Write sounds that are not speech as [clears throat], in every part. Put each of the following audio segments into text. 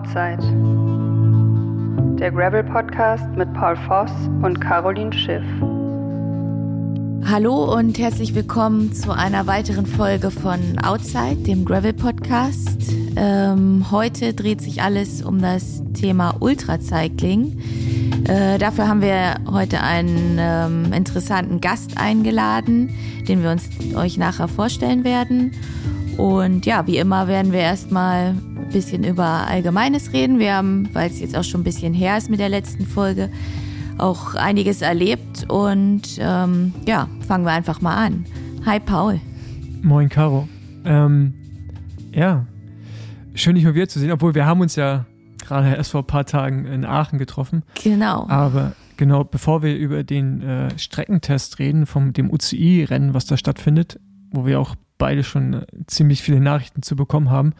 Outside. Der Gravel Podcast mit Paul Voss und Caroline Schiff. Hallo und herzlich willkommen zu einer weiteren Folge von Outside, dem Gravel Podcast. Ähm, heute dreht sich alles um das Thema Ultracycling. Äh, dafür haben wir heute einen ähm, interessanten Gast eingeladen, den wir uns euch nachher vorstellen werden. Und ja, wie immer werden wir erstmal bisschen über Allgemeines reden. Wir haben, weil es jetzt auch schon ein bisschen her ist mit der letzten Folge, auch einiges erlebt. Und ähm, ja, fangen wir einfach mal an. Hi Paul. Moin Caro. Ähm, ja, schön dich mal wieder zu sehen, obwohl wir haben uns ja gerade erst vor ein paar Tagen in Aachen getroffen. Genau. Aber genau, bevor wir über den äh, Streckentest reden, vom dem UCI-Rennen, was da stattfindet, wo wir auch beide schon äh, ziemlich viele Nachrichten zu bekommen haben,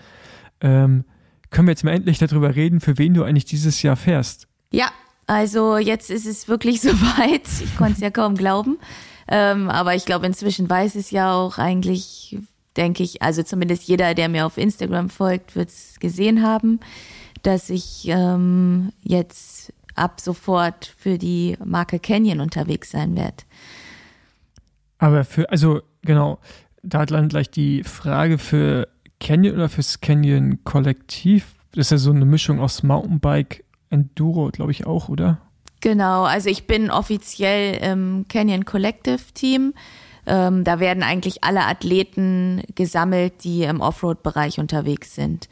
ähm, können wir jetzt mal endlich darüber reden, für wen du eigentlich dieses Jahr fährst. Ja, also jetzt ist es wirklich [laughs] soweit. Ich konnte es ja kaum glauben. Ähm, aber ich glaube, inzwischen weiß es ja auch eigentlich, denke ich, also zumindest jeder, der mir auf Instagram folgt, wird es gesehen haben, dass ich ähm, jetzt ab sofort für die Marke Canyon unterwegs sein werde. Aber für, also genau, da hat dann gleich die Frage für Canyon oder fürs Canyon Kollektiv. Das ist ja so eine Mischung aus Mountainbike, Enduro, glaube ich auch, oder? Genau, also ich bin offiziell im Canyon Collective Team. Ähm, da werden eigentlich alle Athleten gesammelt, die im Offroad-Bereich unterwegs sind.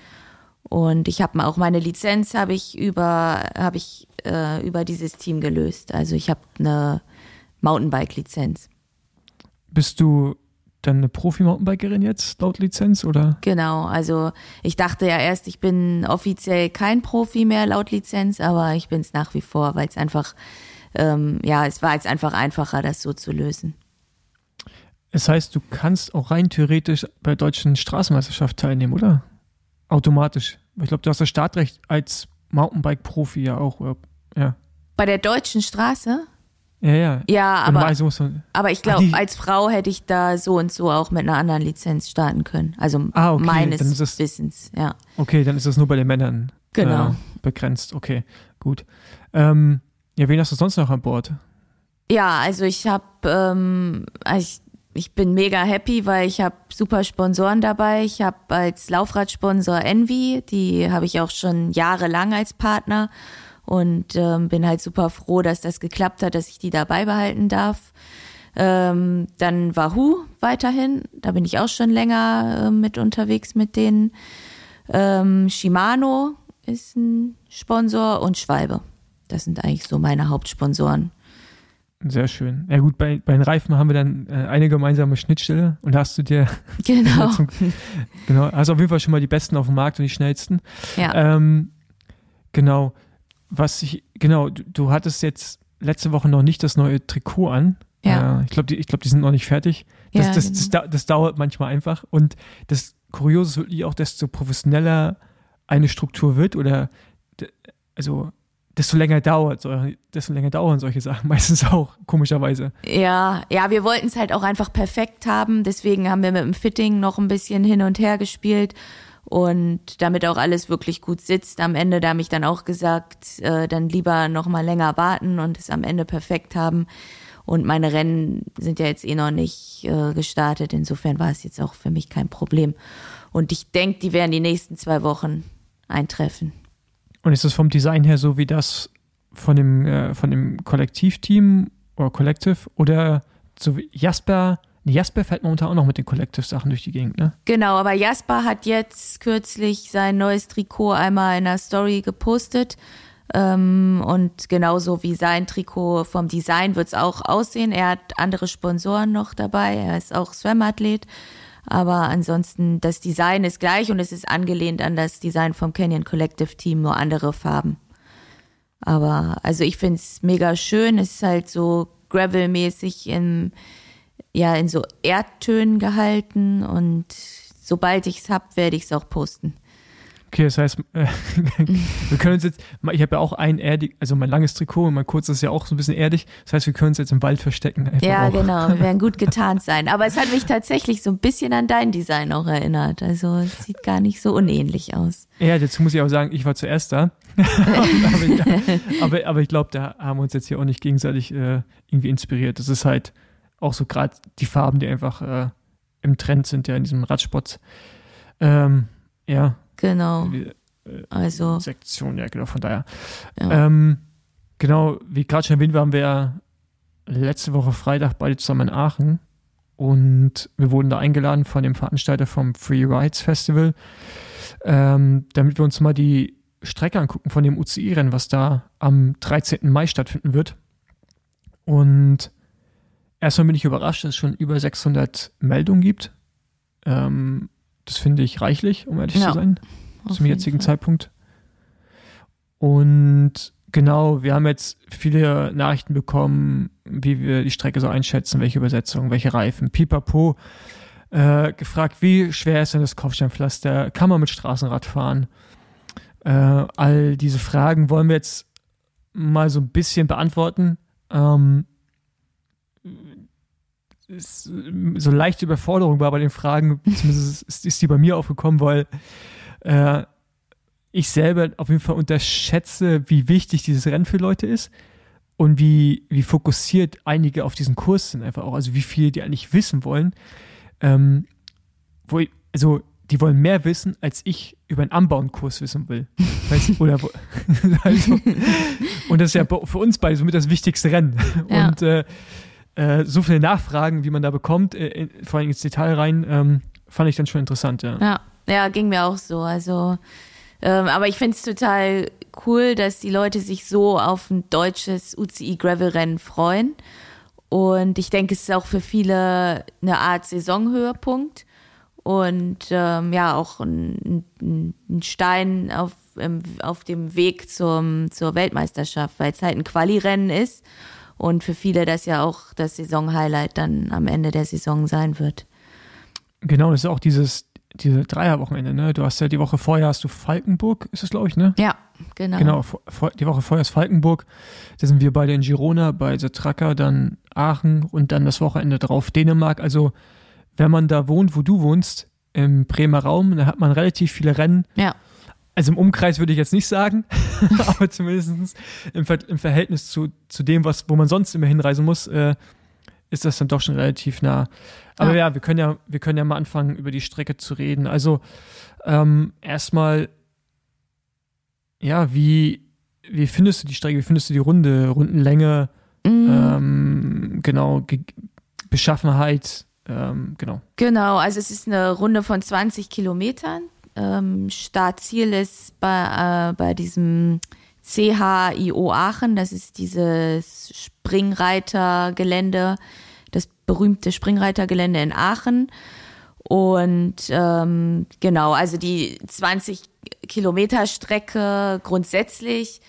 Und ich habe auch meine Lizenz habe ich über habe ich äh, über dieses Team gelöst. Also ich habe eine Mountainbike-Lizenz. Bist du dann eine Profi-Mountainbikerin jetzt laut Lizenz oder? Genau, also ich dachte ja erst, ich bin offiziell kein Profi mehr laut Lizenz, aber ich bin es nach wie vor, weil es einfach, ähm, ja, es war jetzt einfach einfacher, das so zu lösen. Es heißt, du kannst auch rein theoretisch bei der deutschen Straßenmeisterschaft teilnehmen, oder? Automatisch. Ich glaube, du hast das Startrecht als Mountainbike-Profi ja auch, ja. Bei der deutschen Straße? Ja, ja. Ja, aber, aber ich glaube, als Frau hätte ich da so und so auch mit einer anderen Lizenz starten können. Also Ah, okay, meines es- Wissens, ja. okay, dann ist das nur bei den Männern Genau. äh, begrenzt. Okay, gut. Ähm, ja, wen hast du sonst noch an Bord? Ja, also ich habe, ähm, ich, ich bin mega happy, weil ich habe super Sponsoren dabei. Ich habe als Laufradsponsor Envy, die habe ich auch schon jahrelang als Partner und ähm, bin halt super froh, dass das geklappt hat, dass ich die dabei behalten darf. Ähm, dann Wahoo weiterhin, da bin ich auch schon länger äh, mit unterwegs mit denen. Ähm, Shimano ist ein Sponsor und Schwalbe. Das sind eigentlich so meine Hauptsponsoren. Sehr schön. Ja gut, bei, bei den Reifen haben wir dann äh, eine gemeinsame Schnittstelle und da hast du dir [laughs] [laughs] Genau. zum, genau, hast auf jeden Fall schon mal die besten auf dem Markt und die schnellsten. Ja. Ähm, genau, was ich, genau, du, du hattest jetzt letzte Woche noch nicht das neue Trikot an. Ja. Äh, ich glaube, die, ich glaub, die sind noch nicht fertig. Das, Ja, das, genau. das, dau- das dauert manchmal einfach. Und das Kuriose ist wirklich auch, desto professioneller eine Struktur wird oder also desto länger dauert, desto länger dauern solche Sachen [laughs] meistens auch, komischerweise. Ja, ja, wir wollten es halt auch einfach perfekt haben. Deswegen haben wir mit dem Fitting noch ein bisschen hin und her gespielt. Und damit auch alles wirklich gut sitzt, am Ende, da habe ich dann auch gesagt, äh, dann lieber noch mal länger warten und es am Ende perfekt haben. Und meine Rennen sind ja jetzt eh noch nicht äh, gestartet. Insofern war es jetzt auch für mich kein Problem. Und ich denke, die werden die nächsten zwei Wochen eintreffen. Und ist das vom Design her so wie das von dem, äh, von dem Kollektivteam oder Collective oder so wie Jasper? Jasper fährt momentan auch noch mit den Collective-Sachen durch die Gegend, ne? Genau, aber Jasper hat jetzt kürzlich sein neues Trikot einmal in der Story gepostet. Ähm, und genauso wie sein Trikot vom Design wird es auch aussehen. Er hat andere Sponsoren noch dabei. Er ist auch Swam-Athlet. Aber ansonsten, das Design ist gleich und es ist angelehnt an das Design vom Canyon Collective Team, nur andere Farben. Aber also ich finde es mega schön. Es ist halt so Gravel-mäßig im ja in so Erdtönen gehalten und sobald ich es hab, werde ich es auch posten. Okay, das heißt, äh, [laughs] wir können uns jetzt, ich habe ja auch ein erdig, also mein langes Trikot und mein kurzes ist ja auch so ein bisschen erdig. Das heißt, wir können uns jetzt im Wald verstecken. Ja, auch. genau, wir werden gut [laughs] getarnt sein. Aber es hat mich tatsächlich so ein bisschen an dein Design auch erinnert. Also es sieht gar nicht so unähnlich aus. Ja, dazu muss ich auch sagen, ich war zuerst da. [laughs] aber, ich, aber, aber, ich glaube, da haben wir uns jetzt hier auch nicht gegenseitig äh, irgendwie inspiriert. Das ist halt auch so gerade die Farben, die einfach äh, im Trend sind, ja, in diesem Radsport. Ähm, ja, Genau. Wie, äh, also. Sektion, ja, genau, von daher. Ja. Ähm, genau, wie gerade schon erwähnt, waren wir letzte Woche Freitag beide zusammen in Aachen und wir wurden da eingeladen von dem Veranstalter vom Free Rides Festival, ähm, damit wir uns mal die Strecke angucken von dem UCI-Rennen, was da am 13. Mai stattfinden wird. Und erstmal bin ich überrascht, dass es schon über 600 Meldungen gibt. Ähm, das finde ich reichlich, um ehrlich ja, zu sein, zum jetzigen Fall. Zeitpunkt. Und genau, wir haben jetzt viele Nachrichten bekommen, wie wir die Strecke so einschätzen, welche Übersetzung, welche Reifen, pipapo. Äh, gefragt, wie schwer ist denn das Kopfsteinpflaster? Kann man mit Straßenrad fahren? Äh, all diese Fragen wollen wir jetzt mal so ein bisschen beantworten. Ähm, so leichte Überforderung war bei den Fragen, zumindest ist, ist die bei mir aufgekommen, weil äh, ich selber auf jeden Fall unterschätze, wie wichtig dieses Rennen für Leute ist und wie, wie fokussiert einige auf diesen Kurs sind einfach auch, also wie viel die eigentlich wissen wollen. Ähm, wo ich, also die wollen mehr wissen, als ich über einen Anbauenkurs wissen will. Weißt, oder, [laughs] also, und das ist ja für uns beide somit das wichtigste Rennen. Ja. Und äh, äh, so viele Nachfragen, wie man da bekommt, äh, vor allem ins Detail rein, ähm, fand ich dann schon interessant, ja. Ja, ja ging mir auch so. Also, ähm, aber ich finde es total cool, dass die Leute sich so auf ein deutsches UCI Gravel Rennen freuen. Und ich denke, es ist auch für viele eine Art Saisonhöhepunkt und ähm, ja, auch ein, ein Stein auf, auf dem Weg zum, zur Weltmeisterschaft, weil es halt ein Quali-Rennen ist und für viele das ja auch das Saisonhighlight dann am Ende der Saison sein wird. Genau, das ist auch dieses diese Dreierwochenende, ne? Du hast ja die Woche vorher hast du Falkenburg, ist es glaube ich, ne? Ja, genau. Genau, die Woche vorher ist Falkenburg. Da sind wir beide in Girona, bei Tracker, dann Aachen und dann das Wochenende drauf Dänemark. Also, wenn man da wohnt, wo du wohnst, im Bremer Raum, da hat man relativ viele Rennen. Ja. Also im Umkreis würde ich jetzt nicht sagen, [laughs] aber zumindest im, Ver im, Verhältnis zu, zu dem, was, wo man sonst immer hinreisen muss, äh, ist das dann doch schon relativ nah. Aber ja. ja, wir können ja, wir können ja mal anfangen, über die Strecke zu reden. Also ähm, erstmal, ja, wie, wie findest du die Strecke, wie findest du die Runde, Rundenlänge, mhm. ähm, genau, Ge Beschaffenheit, ähm, genau. Genau, also es ist eine Runde von 20 Kilometern ähm, Startziel ist bei, äh, bei diesem CHIO Aachen, das ist dieses Springreitergelände, das berühmte Springreitergelände in Aachen. Und ähm, genau, also die 20 Kilometer Strecke grundsätzlich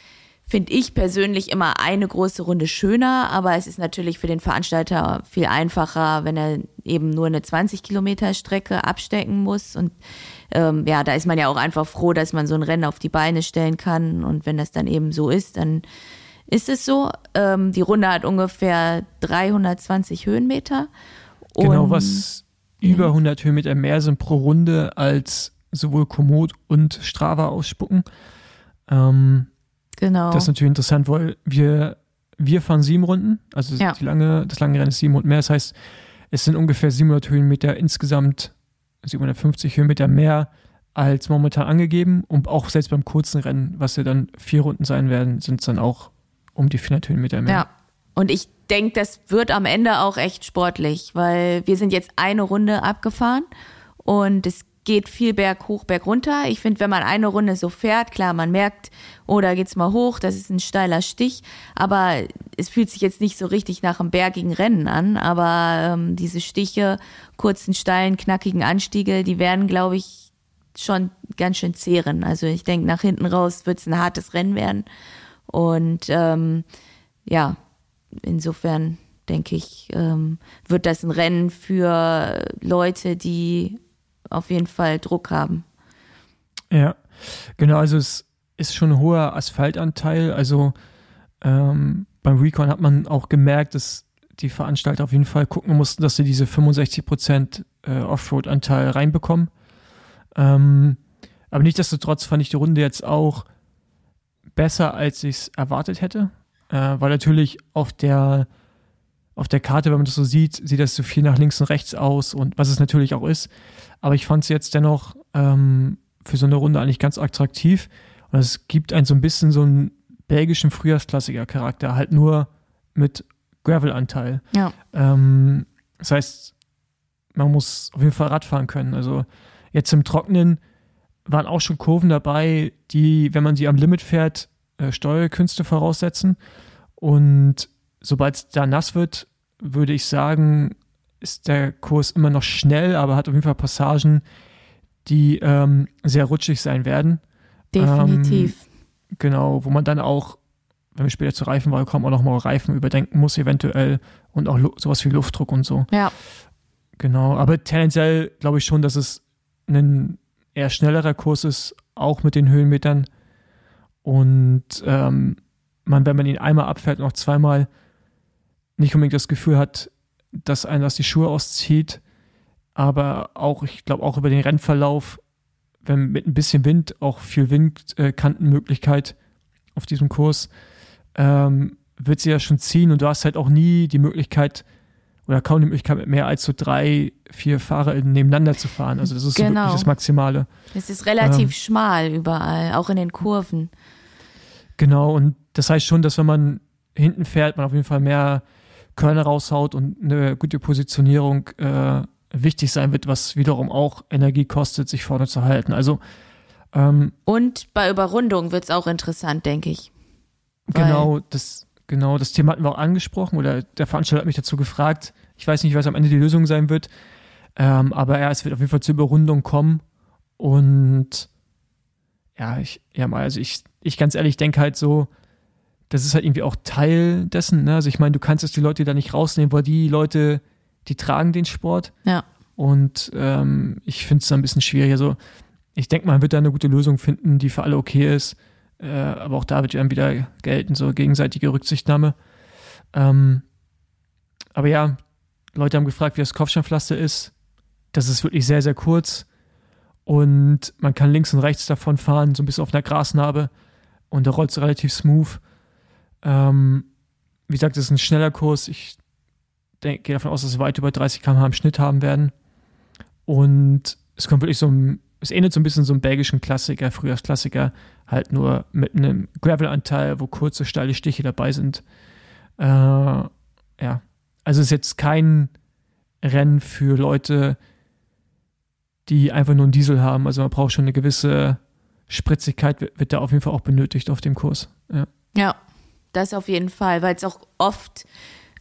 finde ich persönlich immer eine große Runde schöner, aber es ist natürlich für den Veranstalter viel einfacher, wenn er eben nur eine 20 Kilometer Strecke abstecken muss. Und ähm, ja, da ist man ja auch einfach froh, dass man so ein Rennen auf die Beine stellen kann. Und wenn das dann eben so ist, dann ist es so. Ähm, die Runde hat ungefähr 320 Höhenmeter. Genau, was über 100 Höhenmeter mehr sind pro Runde als sowohl Komoot und Strava ausspucken. Ähm, Genau. Das ist natürlich interessant, weil wir, wir fahren sieben Runden, also ja. die lange, das lange Rennen ist sieben Runden mehr. Das heißt, es sind ungefähr 700 Höhenmeter insgesamt, 750 Höhenmeter mehr als momentan angegeben. Und auch selbst beim kurzen Rennen, was ja dann vier Runden sein werden, sind es dann auch um die 400 Höhenmeter mehr. Ja. Und ich denke, das wird am Ende auch echt sportlich, weil wir sind jetzt eine Runde abgefahren und es geht viel Berg hoch, Berg runter. Ich finde, wenn man eine Runde so fährt, klar, man merkt, oh, da geht's mal hoch, das ist ein steiler Stich, aber es fühlt sich jetzt nicht so richtig nach einem bergigen Rennen an. Aber ähm, diese Stiche, kurzen, steilen, knackigen Anstiege, die werden, glaube ich, schon ganz schön zehren. Also ich denke, nach hinten raus wird es ein hartes Rennen werden. Und ähm, ja, insofern denke ich, ähm, wird das ein Rennen für Leute, die auf jeden Fall Druck haben. Ja, Genau, also es ist schon ein hoher Asphaltanteil. Also ähm, beim Recon hat man auch gemerkt, dass die Veranstalter auf jeden Fall gucken mussten, dass sie diese 65% äh, Offroad-Anteil reinbekommen. Ähm, aber nichtsdestotrotz fand ich die Runde jetzt auch besser, als ich es erwartet hätte. Äh, weil natürlich auf der, auf der Karte, wenn man das so sieht, sieht das so viel nach links und rechts aus und was es natürlich auch ist. Aber ich fand es jetzt dennoch ähm, für so eine Runde eigentlich ganz attraktiv. Und es gibt einen so ein bisschen so einen belgischen Frühjahrsklassiker-Charakter, halt nur mit Gravel-Anteil. Ja. Ähm, das heißt, man muss auf jeden Fall Radfahren können. Also jetzt im Trockenen waren auch schon Kurven dabei, die, wenn man sie am Limit fährt, äh, Steuerkünste voraussetzen. Und sobald es da nass wird, würde ich sagen, ist der Kurs immer noch schnell, aber hat auf jeden Fall Passagen, die ähm, sehr rutschig sein werden. Definitiv. Ähm, genau, wo man dann auch, wenn wir später zur Reifenwahl kommen, auch nochmal Reifen überdenken muss, eventuell. Und auch sowas wie Luftdruck und so. Ja. Genau, aber tendenziell glaube ich schon, dass es ein eher schnellerer Kurs ist, auch mit den Höhenmetern. Und ähm, man, wenn man ihn einmal abfährt, noch zweimal nicht unbedingt das Gefühl hat, dass einer das die Schuhe auszieht, aber auch, ich glaube, auch über den Rennverlauf, wenn mit ein bisschen Wind, auch viel Windkantenmöglichkeit auf diesem Kurs, ähm, wird sie ja schon ziehen und du hast halt auch nie die Möglichkeit, oder kaum die Möglichkeit, mit mehr als so drei, vier Fahrer nebeneinander zu fahren. Also das ist genau. so wirklich das Maximale. Es ist relativ ähm, schmal überall, auch in den Kurven. Genau, und das heißt schon, dass wenn man hinten fährt, man auf jeden Fall mehr Körner raushaut und eine gute Positionierung äh, wichtig sein wird, was wiederum auch Energie kostet, sich vorne zu halten. Also ähm, und bei Überrundung wird es auch interessant, denke ich. Genau, das Genau, das Thema hatten wir auch angesprochen oder der Veranstalter hat mich dazu gefragt. Ich weiß nicht, was am Ende die Lösung sein wird, ähm, aber ja, es wird auf jeden Fall zur Überrundung kommen und ja, ich, ja mal, also ich, ich ganz ehrlich denke halt so, das ist halt irgendwie auch Teil dessen, ne? Also ich meine, du kannst jetzt die Leute da nicht rausnehmen, weil die Leute, die tragen den Sport. Ja. Und ähm, ich finde es da ein bisschen schwierig. Also ich denke, man wird da eine gute Lösung finden, die für alle okay ist. Äh, aber auch da wird dann wieder gelten, so gegenseitige Rücksichtnahme. Ähm, aber ja, Leute haben gefragt, wie das Kopfsteinpflaster ist. Das ist wirklich sehr, sehr kurz. Und man kann links und rechts davon fahren, so ein bisschen auf einer Grasnarbe. Und da rollt es relativ smooth. Ähm, wie gesagt, es ist ein schneller Kurs. Ich gehe davon aus, dass wir weit über 30 km/h im Schnitt haben werden. Und es kommt wirklich so ein es ähnelt so ein bisschen so einem belgischen Klassiker, Frühjahrsklassiker, halt nur mit einem Gravel-Anteil, wo kurze, steile Stiche dabei sind. Äh, ja, also es ist jetzt kein Rennen für Leute, die einfach nur einen Diesel haben. Also man braucht schon eine gewisse Spritzigkeit, wird, wird da auf jeden Fall auch benötigt auf dem Kurs. Ja, ja das auf jeden Fall, weil es auch oft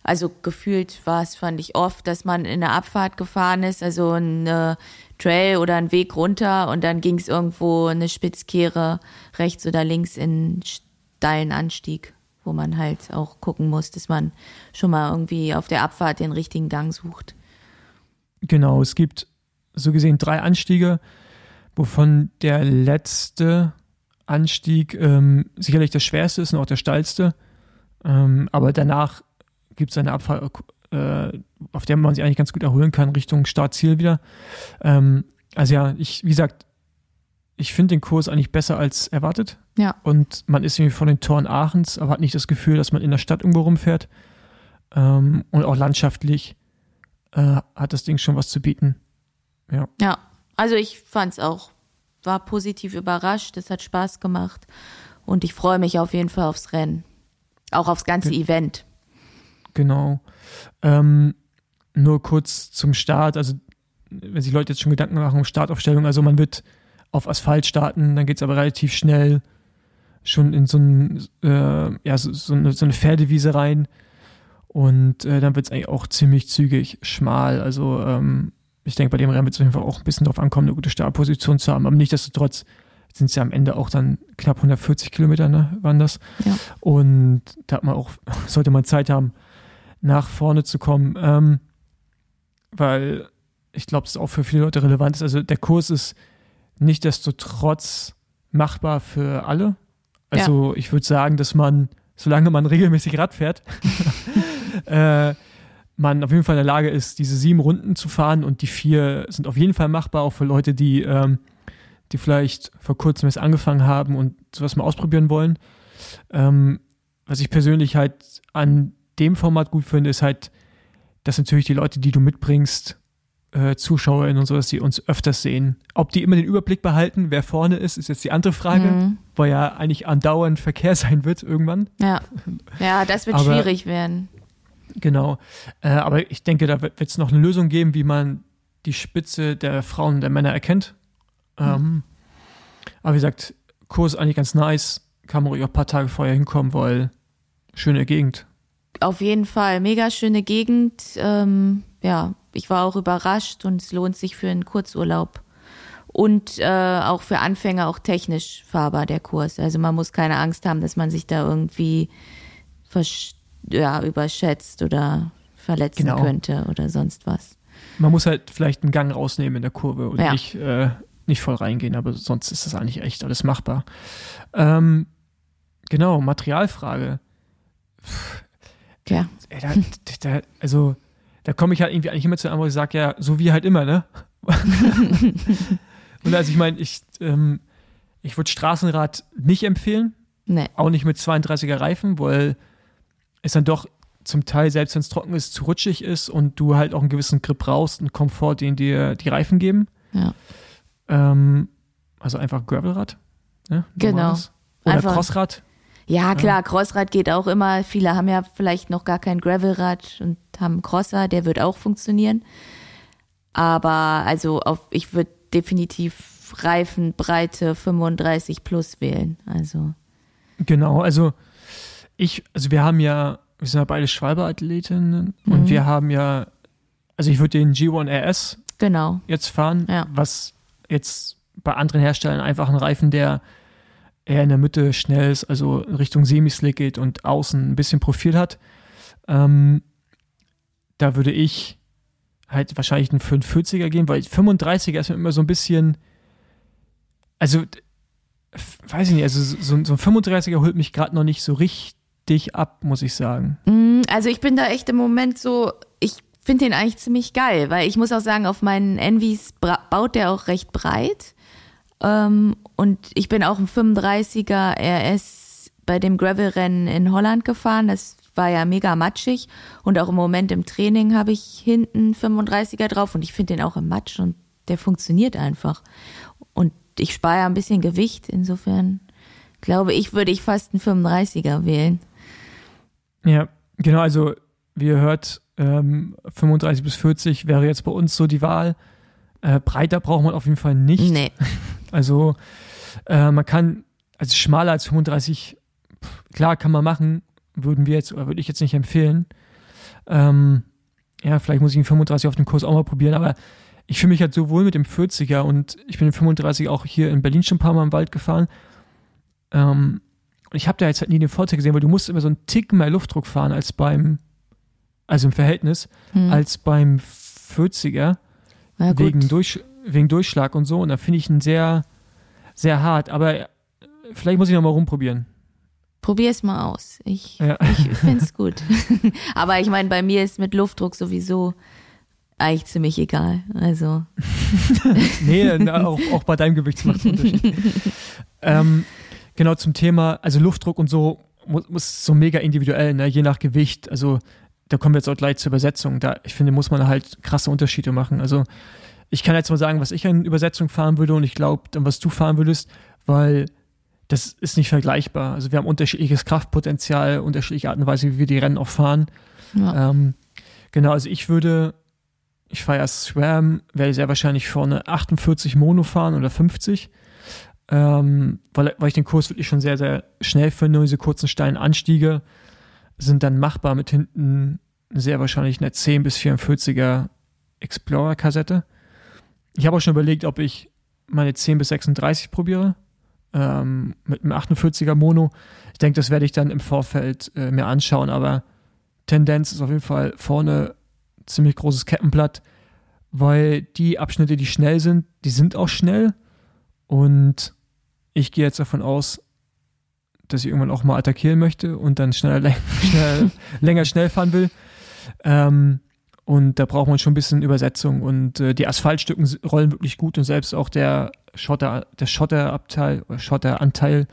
also gefühlt war es, fand ich oft, dass man in der Abfahrt gefahren ist, also eine Trail oder einen Weg runter und dann ging es irgendwo eine Spitzkehre rechts oder links in steilen Anstieg, wo man halt auch gucken muss, dass man schon mal irgendwie auf der Abfahrt den richtigen Gang sucht. Genau, es gibt so gesehen drei Anstiege, wovon der letzte Anstieg ähm, sicherlich der schwerste ist und auch der steilste. Ähm, aber danach gibt es eine Abfahrt, äh, auf der man sich eigentlich ganz gut erholen kann, Richtung Startziel wieder. Ähm, also ja, ich, wie gesagt, ich finde den Kurs eigentlich besser als erwartet. Ja. Und man ist irgendwie von den Toren Aachens, aber hat nicht das Gefühl, dass man in der Stadt irgendwo rumfährt. Ähm, und auch landschaftlich äh, hat das Ding schon was zu bieten. Ja. Ja, also ich fand es auch, war positiv überrascht, es hat Spaß gemacht und ich freue mich auf jeden Fall aufs Rennen. Auch aufs ganze Ge Event. Genau. Ähm, nur kurz zum Start, also wenn sich Leute jetzt schon Gedanken machen um Startaufstellung, also man wird auf Asphalt starten, dann geht es aber relativ schnell schon in so, ein, äh, ja, so, so, eine, so eine Pferdewiese rein und äh, dann wird es eigentlich auch ziemlich zügig schmal. Also ähm, ich denke, bei dem Rennen wird es auf jeden Fall auch ein bisschen darauf ankommen, eine gute Startposition zu haben, aber nichtsdestotrotz sind es ja am Ende auch dann knapp 140 Kilometer, ne, waren das. Ja. Und da hat man auch, [laughs] sollte man Zeit haben, nach vorne zu kommen, ähm, weil ich glaube, es auch für viele Leute relevant ist. Also der Kurs ist nicht desto trotz machbar für alle. Also ja. ich würde sagen, dass man, solange man regelmäßig Rad fährt, [laughs] äh, man auf jeden Fall in der Lage ist, diese sieben Runden zu fahren und die vier sind auf jeden Fall machbar, auch für Leute, die, ähm, die vielleicht vor kurzem erst angefangen haben und sowas mal ausprobieren wollen. Ähm, was ich persönlich halt an dem Format gut finde, ist halt, dass natürlich die Leute, die du mitbringst, äh, ZuschauerInnen und so, dass die uns öfters sehen. Ob die immer den Überblick behalten, wer vorne ist, ist jetzt die andere Frage, mhm. weil ja eigentlich andauernd Verkehr [laughs] sein wird irgendwann. Ja, [laughs] ja das wird Aber, schwierig werden. Genau. Äh, aber ich denke, da wird es noch eine Lösung geben, wie man die Spitze der Frauen und der Männer erkennt. Mhm. Ähm, aber wie gesagt, Kurs eigentlich ganz nice. Kann man ruhig auch ein paar Tage vorher hinkommen, weil schöne Gegend. Auf jeden Fall, mega schöne Gegend. Ähm, ja, ich war auch überrascht und es lohnt sich für einen Kurzurlaub. Und äh, auch für Anfänger auch technisch fahrbar, der Kurs. Also man muss keine Angst haben, dass man sich da irgendwie ja, überschätzt oder verletzen genau. könnte oder sonst was. Man muss halt vielleicht einen Gang rausnehmen in der Kurve und ja. nicht, äh, nicht voll reingehen, aber sonst ist das eigentlich echt alles machbar. Ähm, genau, Materialfrage. Ja. Ey, da, [laughs] da, also, da komme ich halt irgendwie eigentlich immer zu einem, wo ich sage, ja, so wie halt immer, ne? [laughs] und also ich meine, ich, ähm, ich würde Straßenrad nicht empfehlen. Nee. Auch nicht mit 32er Reifen, weil es dann doch zum Teil, selbst wenn es trocken ist, zu rutschig ist und du halt auch einen gewissen Grip brauchst, einen Komfort, den dir die Reifen geben. Ja. Ähm, also einfach Gravelrad. Ne? Genau. Oder einfach. Crossrad. Ja, klar. Crossrad geht auch immer. Viele haben ja vielleicht noch gar kein Gravelrad und haben einen Crosser, der wird auch funktionieren. Aber also auf, ich würde definitiv Reifenbreite 35 plus wählen. Also. Genau, also ich, also wir haben ja, wir sind ja beide Schwalbe-Athletinnen mhm. und wir haben ja, also ich würde den G1 RS genau. jetzt fahren, ja. was jetzt bei anderen Herstellern einfach ein Reifen, der eher in der Mitte schnell ist, also Richtung Semislick geht und außen ein bisschen Profil hat. Ähm, da würde ich halt wahrscheinlich einen 45er gehen, weil 35er ist mir immer so ein bisschen, also weiß ich nicht, also so, so ein 35er holt mich gerade noch nicht so richtig ab, muss ich sagen. Mm, also ich bin da echt im Moment so, ich finde den eigentlich ziemlich geil, weil ich muss auch sagen, auf meinen Envies baut der auch recht breit. Ähm, und ich bin auch ein 35er RS bei dem Gravel-Rennen in Holland gefahren. Das war ja mega matschig. Und auch im Moment im Training habe ich hinten 35er drauf und ich finde den auch im Matsch und der funktioniert einfach. Und ich spare ja ein bisschen Gewicht. Insofern glaube ich, würde ich fast einen 35er wählen. Ja, genau. Also, wie ihr hört, ähm, 35 bis 40 wäre jetzt bei uns so die Wahl. Äh, breiter braucht man auf jeden Fall nicht. Nee. [laughs] Also äh, man kann, also schmaler als 35, klar kann man machen, würden wir jetzt, oder würde ich jetzt nicht empfehlen. Ähm, ja, vielleicht muss ich einen 35 auf dem Kurs auch mal probieren, aber ich fühle mich halt so wohl mit dem 40er und ich bin den 35 auch hier in Berlin schon ein paar Mal im Wald gefahren. Ähm, und ich habe da jetzt halt nie den Vorteil gesehen, weil du musst immer so einen Tick mehr Luftdruck fahren als beim, also im Verhältnis, hm. als beim 40er. wegen, Durch, wegen Durchschlag und so. Und da finde ich ihn sehr, sehr hart. Aber vielleicht muss ich noch mal rumprobieren. Probier es mal aus. Ich, ja. ich [laughs] finde es gut. [laughs] Aber ich meine, bei mir ist mit Luftdruck sowieso eigentlich ziemlich egal. Also. [laughs] nee, auch, auch bei deinem Gewicht macht es Unterschied. ähm, genau zum Thema, also Luftdruck und so muss, muss so mega individuell, ne? je nach Gewicht. Also da kommen wir jetzt auch gleich zur Übersetzung. Da, ich finde, muss man halt krasse Unterschiede machen. Also ich kann jetzt mal sagen, was ich an Übersetzung fahren würde und ich glaube, dann was du fahren würdest, weil das ist nicht vergleichbar. Also wir haben unterschiedliches Kraftpotenzial, unterschiedliche Arten und Weise, wie wir die Rennen auch fahren. Ja. Ähm, genau, also ich würde, ich fahre erst Swam, werde sehr wahrscheinlich vorne 48 Mono fahren oder 50, ähm, weil, weil ich den Kurs wirklich schon sehr, sehr schnell finde. Diese kurzen steilen Anstiege sind dann machbar mit hinten sehr wahrscheinlich eine 10 bis 44er Explorer-Kassette. Ich habe auch schon überlegt, ob ich meine 10 bis 36 probiere. Ähm, mit einem 48er Mono. Ich denke, das werde ich dann im Vorfeld äh, mir anschauen, aber Tendenz ist auf jeden Fall vorne ziemlich großes Kettenblatt, weil die Abschnitte, die schnell sind, die sind auch schnell. Und ich gehe jetzt davon aus, dass ich irgendwann auch mal attackieren möchte und dann schneller, [laughs] schnell, länger schnell fahren will. Ähm, und da braucht man schon ein bisschen Übersetzung und äh, die Asphaltstücken rollen wirklich gut und selbst auch der Schotter, der Schotterabteil Schotteranteil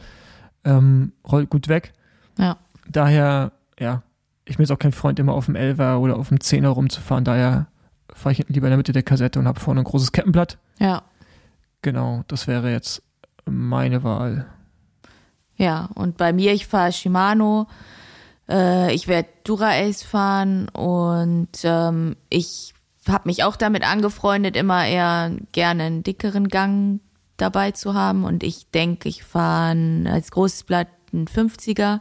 ähm, rollt gut weg. Ja. Daher, ja, ich bin jetzt auch kein Freund, immer auf dem Elfer oder auf dem Zehner rumzufahren. Daher fahre ich lieber in der Mitte der Kassette und habe vorne ein großes Kettenblatt. Ja. Genau, das wäre jetzt meine Wahl. Ja, und bei mir, ich fahre Shimano. Äh, ich werde Dura-Ace fahren und ähm, ich habe mich auch damit angefreundet, immer eher gerne einen dickeren Gang dabei zu haben. Und ich denke, ich fahre als großes Blatt ein 50er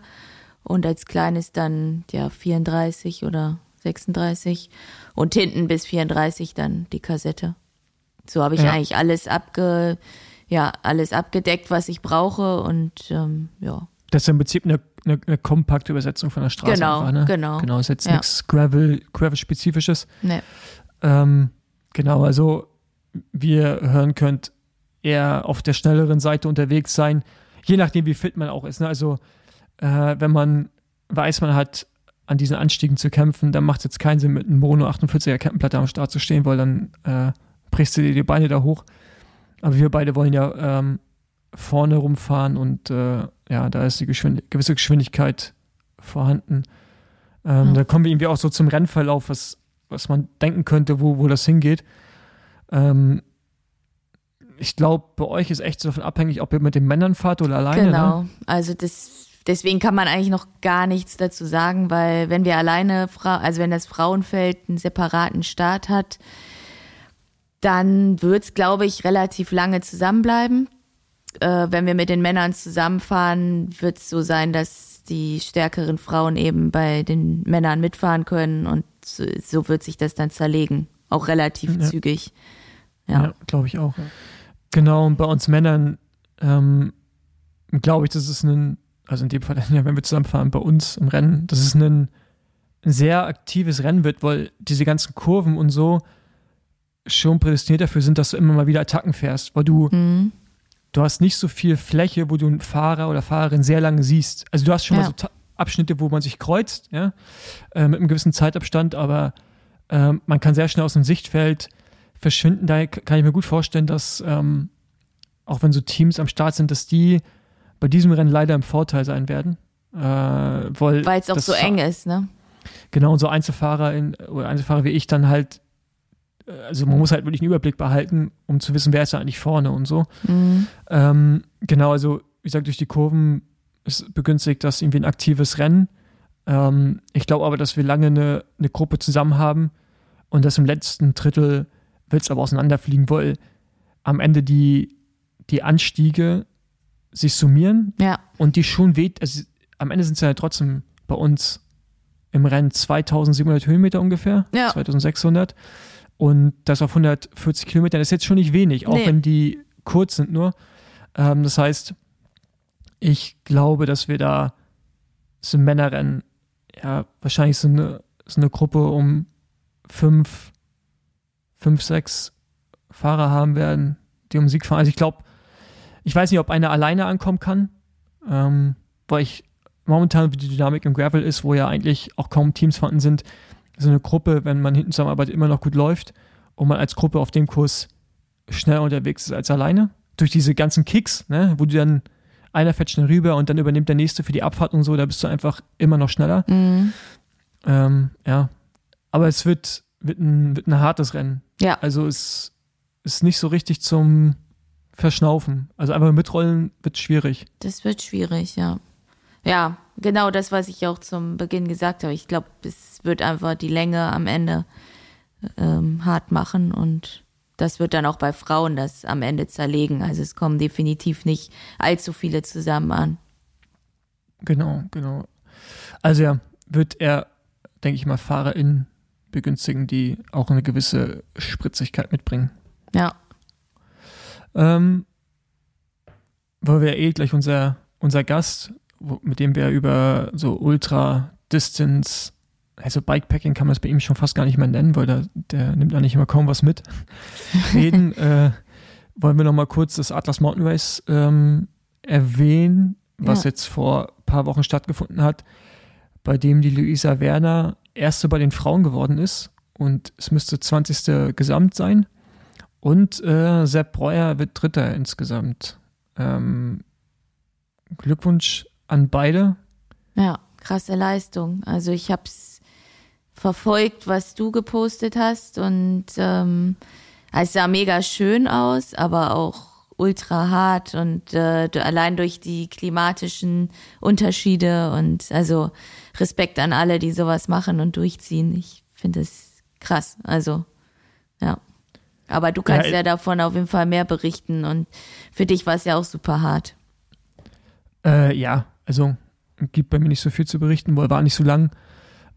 und als kleines dann ja 34 oder 36 und hinten bis 34 dann die Kassette. So habe ich ja. eigentlich alles abge, ja, alles abgedeckt, was ich brauche und ähm, ja. Das ist im Prinzip eine, eine, eine kompakte Übersetzung von der Straße. Genau, einfach, ne? genau. Genau, ist jetzt Ja. nichts Gravel, Gravel-spezifisches. Nee. Ähm, genau, also wie ihr hören könnt, eher auf der schnelleren Seite unterwegs sein, je nachdem, wie fit man auch ist. Ne? Also äh, wenn man weiß, man hat an diesen Anstiegen zu kämpfen, dann macht es jetzt keinen Sinn, mit einem Mono 48er Kettenplatte am Start zu stehen, weil dann äh, brichst du dir die Beine da hoch. Aber wir beide wollen ja ähm, vorne rumfahren und äh, ja, da ist die Geschwind gewisse Geschwindigkeit vorhanden. Ähm, Ja. Da kommen wir irgendwie auch so zum Rennverlauf, was, was man denken könnte, wo, wo das hingeht. Ähm, ich glaube, bei euch ist echt so davon abhängig, ob ihr mit den Männern fahrt oder alleine. Ne? Genau. Also das, deswegen kann man eigentlich noch gar nichts dazu sagen, weil wenn wir alleine, also wenn das Frauenfeld einen separaten Start hat, dann wird es, glaube ich, relativ lange zusammenbleiben. Äh, wenn wir mit den Männern zusammenfahren, wird es so sein, dass die stärkeren Frauen eben bei den Männern mitfahren können und so, so wird sich das dann zerlegen. Auch relativ Ja. zügig. Ja, Ja. glaube ich auch. Genau, und bei uns Männern ähm, glaube ich, das ist ein, also in dem Fall, [laughs] ja, wenn wir zusammenfahren, bei uns im Rennen, dass es ein sehr aktives Rennen wird, weil diese ganzen Kurven und so schon prädestiniert dafür sind, dass du immer mal wieder Attacken fährst, weil du, Mhm. Du hast nicht so viel Fläche, wo du einen Fahrer oder Fahrerin sehr lange siehst. Also du hast schon mal Ja. so Ta- Abschnitte, wo man sich kreuzt, ja, äh, mit einem gewissen Zeitabstand, aber ähm, man kann sehr schnell aus dem Sichtfeld verschwinden. Daher k- kann ich mir gut vorstellen, dass ähm, auch wenn so Teams am Start sind, dass die bei diesem Rennen leider im Vorteil sein werden. Äh, weil es auch so eng ist, ne? Genau, und so Einzelfahrer in, oder Einzelfahrer wie ich dann halt, äh, also man muss halt wirklich einen Überblick behalten, um zu wissen, wer ist da eigentlich vorne und so. Mhm. Ähm, genau, also wie gesagt, durch die Kurven ist begünstigt das irgendwie ein aktives Rennen. Ähm, ich glaube aber, dass wir lange eine, eine Gruppe zusammen haben und das im letzten Drittel wird es aber auseinanderfliegen, weil am Ende die, die Anstiege sich summieren Ja. und die schon weht, also am Ende sind es ja trotzdem bei uns im Rennen 2700 Höhenmeter ungefähr, Ja. 2600 und das auf 140 Kilometern ist jetzt schon nicht wenig, auch Nee. wenn die kurz sind nur. Ähm, das heißt, ich glaube, dass wir da so Männerrennen, ja, wahrscheinlich so eine, so eine Gruppe um fünf, fünf, sechs Fahrer haben werden, die um Sieg fahren. Also ich glaube, ich weiß nicht, ob einer alleine ankommen kann, ähm, weil ich momentan, wie die Dynamik im Gravel ist, wo ja eigentlich auch kaum Teams vorhanden sind, so eine Gruppe, wenn man hinten zusammenarbeitet, immer noch gut läuft und man als Gruppe auf dem Kurs schneller unterwegs ist als alleine. Durch diese ganzen Kicks, ne, wo du dann einer fährt schnell rüber und dann übernimmt der nächste für die Abfahrt und so, da bist du einfach immer noch schneller. Mhm. Ähm, ja. Aber es wird, wird, ein, wird ein hartes Rennen. Ja. Also es ist nicht so richtig zum Verschnaufen. Also einfach mitrollen wird schwierig. Das wird schwierig, ja. Ja, genau das, was ich auch zum Beginn gesagt habe. Ich glaube, es wird einfach die Länge am Ende ähm, hart machen und das wird dann auch bei Frauen das am Ende zerlegen. Also es kommen definitiv nicht allzu viele zusammen an. Genau, genau. Also ja, wird er, denke ich mal, FahrerInnen begünstigen, die auch eine gewisse Spritzigkeit mitbringen. Ja, Ähm, weil wir eh gleich unser, unser Gast, wo, mit dem wir über so Ultra-Distance, also Bikepacking kann man es bei ihm schon fast gar nicht mehr nennen, weil der, der nimmt eigentlich immer kaum was mit, [laughs] reden, äh, wollen wir noch mal kurz das Atlas Mountain Race ähm, erwähnen, was Ja. jetzt vor ein paar Wochen stattgefunden hat, bei dem die Luisa Werner erste bei den Frauen geworden ist und es müsste 20. Gesamt sein. Und äh, Sepp Breuer wird Dritter insgesamt. Ähm, Glückwunsch an beide. Ja, krasse Leistung. Also ich habe es verfolgt, was du gepostet hast und ähm, es sah mega schön aus, aber auch ultra hart und äh, allein durch die klimatischen Unterschiede und also Respekt an alle, die sowas machen und durchziehen. Ich finde es krass. Also ja. Aber du kannst Ja, ja, davon auf jeden Fall mehr berichten und für dich war es ja auch super hart. Äh, ja, also gibt bei mir nicht so viel zu berichten, weil war nicht so lang.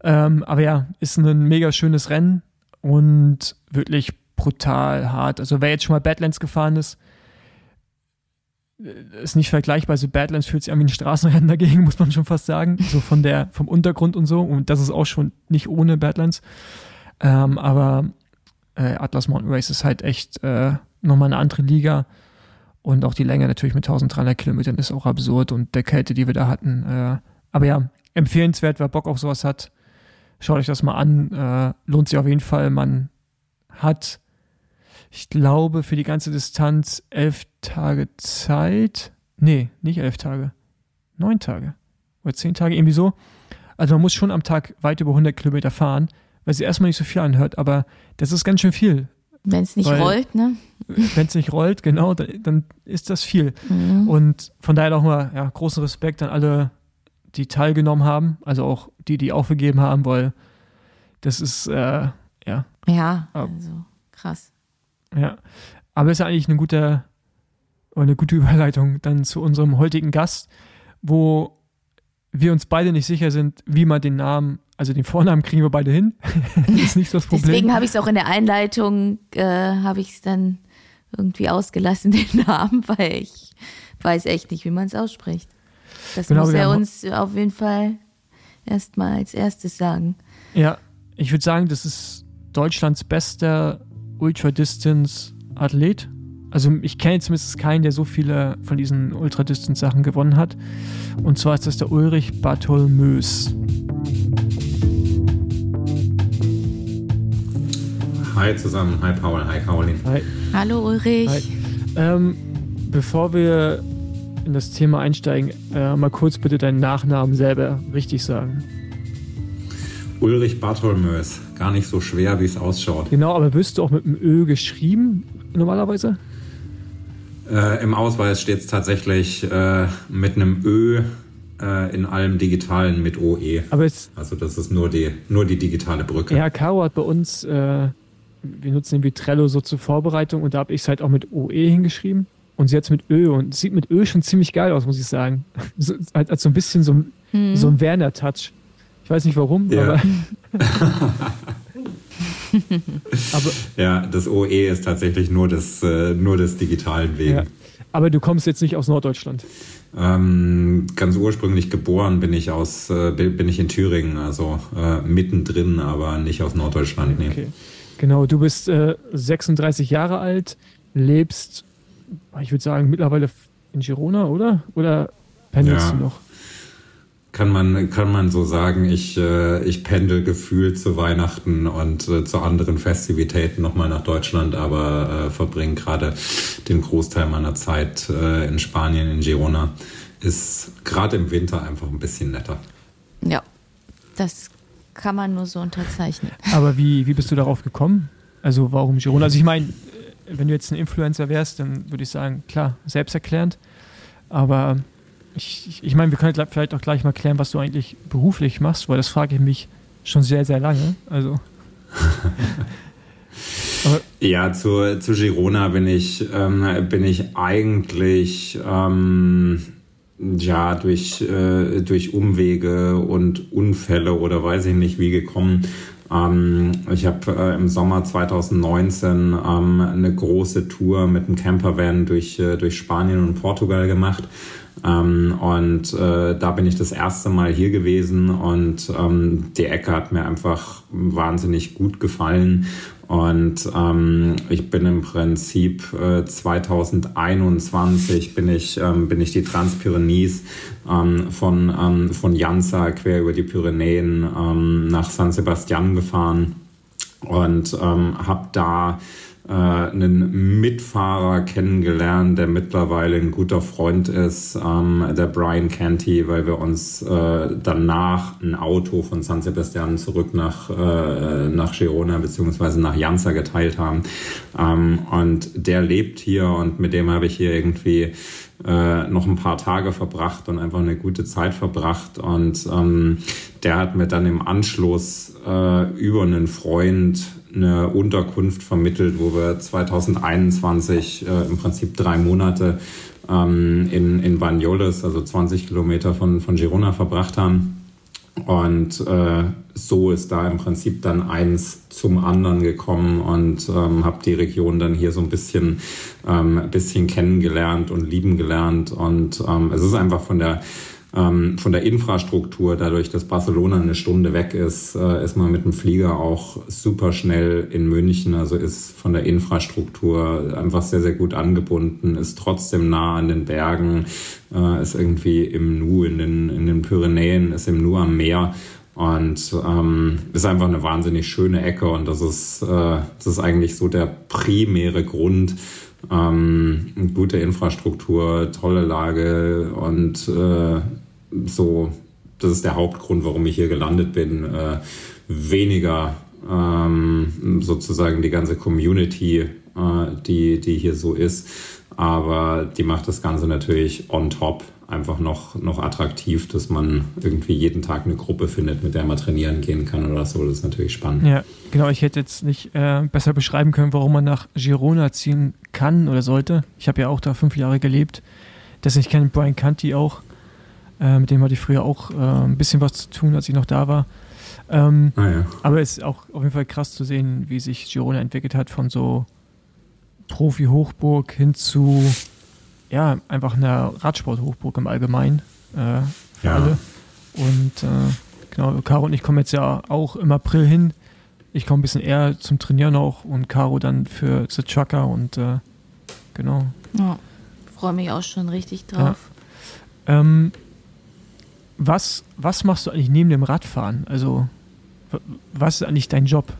Ähm, aber ja, ist ein mega schönes Rennen und wirklich brutal hart. Also wer jetzt schon mal Badlands gefahren ist, äh, ist nicht vergleichbar. Also Badlands fühlt sich an wie ein Straßenrennen [laughs] dagegen, muss man schon fast sagen. So von der, vom Untergrund und so. Und das ist auch schon nicht ohne Badlands. Ähm, aber äh, Atlas Mountain Race ist halt echt äh, nochmal eine andere Liga. Und auch die Länge natürlich mit 1300 Kilometern ist auch absurd und der Kälte, die wir da hatten. Äh, aber ja, empfehlenswert, wer Bock auf sowas hat, schaut euch das mal an. Äh, lohnt sich auf jeden Fall. Man hat, ich glaube, für die ganze Distanz elf Tage Zeit. Nee, nicht elf Tage. Neun Tage. Oder zehn Tage, irgendwie so. Also man muss schon am Tag weit über 100 Kilometer fahren, weil sie erstmal nicht so viel anhört, aber das ist ganz schön viel. Wenn es nicht Weil- rollt, ne? [laughs] Wenn es nicht rollt, genau, da- dann ist das viel. Mhm. Und von daher auch mal ja, großen Respekt an alle, die teilgenommen haben, also auch die, die aufgegeben haben, weil das ist, äh, ja, Ja, also krass. ja. Aber ist ja eigentlich eine gute, eine gute [laughs] Überleitung dann zu unserem heutigen Gast, wo wir uns beide nicht sicher sind, wie man den Namen, also den Vornamen kriegen wir beide hin. [laughs] ist nicht das Problem. Deswegen habe ich es auch in der Einleitung, äh, habe ich es dann irgendwie ausgelassen, [laughs] den Namen, weil ich weiß echt nicht, wie man es ausspricht. Das Genau, muss er uns auf jeden Fall erstmal als erstes sagen. Ja, ich würde sagen, das ist Deutschlands bester Ultra-Distance-Athlet. Also ich kenne zumindest keinen, der so viele von diesen Ultra-Distance-Sachen gewonnen hat. Und zwar ist das der Ulrich Bartholmös. Hi zusammen, hi Paul, hi Caroline. Hi. Hallo Ulrich. Hi. Ähm, bevor wir in das Thema einsteigen, äh, mal kurz bitte deinen Nachnamen selber richtig sagen. Ulrich Bartholmös, gar nicht so schwer, wie es ausschaut. Genau, aber wirst du auch mit einem Ö geschrieben normalerweise? Äh, Im Ausweis steht es tatsächlich äh, mit einem Ö äh, in allem Digitalen mit OE. Aber es, Also das ist nur die, nur die digitale Brücke. Ja, Caro hat bei uns, äh, wir nutzen irgendwie Trello so zur Vorbereitung und da habe ich es halt auch mit OE hingeschrieben und sie hat es mit Ö und sieht mit Ö schon ziemlich geil aus, muss ich sagen. [laughs] So, halt, hat so ein bisschen so, ein- Hm. so ein Werner-Touch. Ich weiß nicht warum, Ja. aber. [laughs] aber, Ja, das OE ist tatsächlich nur des, äh, nur des digitalen wegen. ja. aber du kommst jetzt nicht aus Norddeutschland. Ähm, ganz ursprünglich geboren bin ich aus, äh, bin ich in Thüringen, also äh, mittendrin, aber nicht aus Norddeutschland. Nee. Okay. Genau, du bist äh, 36 Jahre alt, lebst, ich würde sagen, mittlerweile in Girona, oder? Oder pendelst Ja. du noch? Kann man, kann man so sagen, ich, äh, ich pendel gefühlt zu Weihnachten und äh, zu anderen Festivitäten nochmal nach Deutschland, aber äh, verbringe gerade den Großteil meiner Zeit äh, in Spanien, in Girona. Ist gerade im Winter einfach ein bisschen netter. Ja, das kann man nur so unterzeichnen. Aber wie, wie bist du darauf gekommen? Also warum Girona? Also ich meine, wenn du jetzt ein Influencer wärst, dann würde ich sagen, klar, selbsterklärend. Aber ich, ich, ich meine, wir können vielleicht auch gleich mal klären, was du eigentlich beruflich machst, weil das frage ich mich schon sehr, sehr lange. Also [laughs] Ja, zu, zu Girona bin ich, ähm, bin ich eigentlich ähm, ja durch, äh, durch Umwege und Unfälle oder weiß ich nicht wie gekommen. Ähm, ich habe äh, im Sommer 2019 ähm, eine große Tour mit einem Campervan durch, äh, durch Spanien und Portugal gemacht. Ähm, und äh, da bin ich das erste Mal hier gewesen und ähm, die Ecke hat mir einfach wahnsinnig gut gefallen. Und ähm, ich bin im Prinzip äh, 2021 bin ich, ähm, bin ich die Transpyrenees ähm, von, ähm, von Jansa quer über die Pyrenäen ähm, nach San Sebastian gefahren. Und ähm, habe da äh, einen Mitfahrer kennengelernt, der mittlerweile ein guter Freund ist, ähm, der Brian Canty, weil wir uns äh, danach ein Auto von San Sebastian zurück nach, äh, nach Girona beziehungsweise nach Janza geteilt haben. Ähm, und der lebt hier und mit dem habe ich hier irgendwie äh, noch ein paar Tage verbracht und einfach eine gute Zeit verbracht. Und ähm, der hat mir dann im Anschluss äh, über einen Freund eine Unterkunft vermittelt, wo wir 2021 äh, im Prinzip drei Monate ähm, in, in Banyoles, also 20 Kilometer von, von Girona, verbracht haben. Und äh, so ist da im Prinzip dann eins zum anderen gekommen und ähm, habe die Region dann hier so ein bisschen, ähm, bisschen kennengelernt und lieben gelernt. Und ähm, es ist einfach von der ähm, von der Infrastruktur, dadurch, dass Barcelona eine Stunde weg ist, äh, ist man mit dem Flieger auch super schnell in München. Also ist von der Infrastruktur einfach sehr, sehr gut angebunden, ist trotzdem nah an den Bergen, äh, ist irgendwie im Nu in den, in den Pyrenäen, ist im Nu am Meer. Und ähm, ist einfach eine wahnsinnig schöne Ecke und das ist, äh, das ist eigentlich so der primäre Grund, ähm, gute Infrastruktur, tolle Lage und äh, so, das ist der Hauptgrund, warum ich hier gelandet bin. Äh, weniger ähm, sozusagen die ganze Community, äh, die, die hier so ist. Aber die macht das Ganze natürlich on top einfach noch, noch attraktiv, dass man irgendwie jeden Tag eine Gruppe findet, mit der man trainieren gehen kann oder so. Das ist natürlich spannend. Ja, genau. Ich hätte jetzt nicht äh, besser beschreiben können, warum man nach Girona ziehen kann oder sollte. Ich habe ja auch da fünf Jahre gelebt. Deswegen ich kenne Brian Canty auch. Äh, mit dem hatte ich früher auch äh, ein bisschen was zu tun, als ich noch da war. Ähm, ah, ja. Aber es ist auch auf jeden Fall krass zu sehen, wie sich Girona entwickelt hat von so Profi-Hochburg hin zu ja, einfach einer Radsport-Hochburg im Allgemeinen äh, für ja. alle. Und äh, genau, Caro und ich kommen jetzt ja auch im April hin. Ich komme ein bisschen eher zum Trainieren auch und Caro dann für The Trucker und äh, genau. Ja, freue mich auch schon richtig drauf. Ja. Ähm, was, was machst du eigentlich neben dem Radfahren? Also, was ist eigentlich dein Job?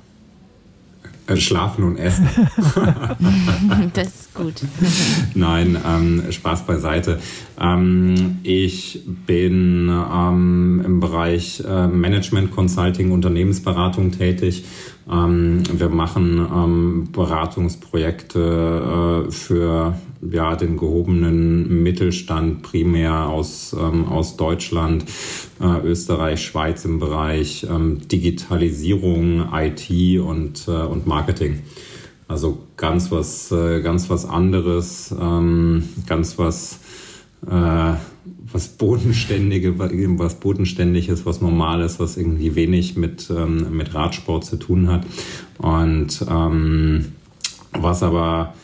Äh, schlafen und essen. [laughs] das ist gut. [laughs] Nein, ähm, Spaß beiseite. Ähm, ich bin ähm, im Bereich äh, Management, Consulting, Unternehmensberatung tätig. Ähm, wir machen ähm, Beratungsprojekte äh, für ja, den gehobenen Mittelstand primär aus, ähm, aus Deutschland, äh, Österreich, Schweiz im Bereich ähm, Digitalisierung, IT und, äh, und Marketing. Also ganz was, äh, ganz was anderes, ähm, ganz was, äh, was bodenständige, was bodenständiges, was normales, was irgendwie wenig mit, ähm, mit Radsport zu tun hat. Und ähm, was aber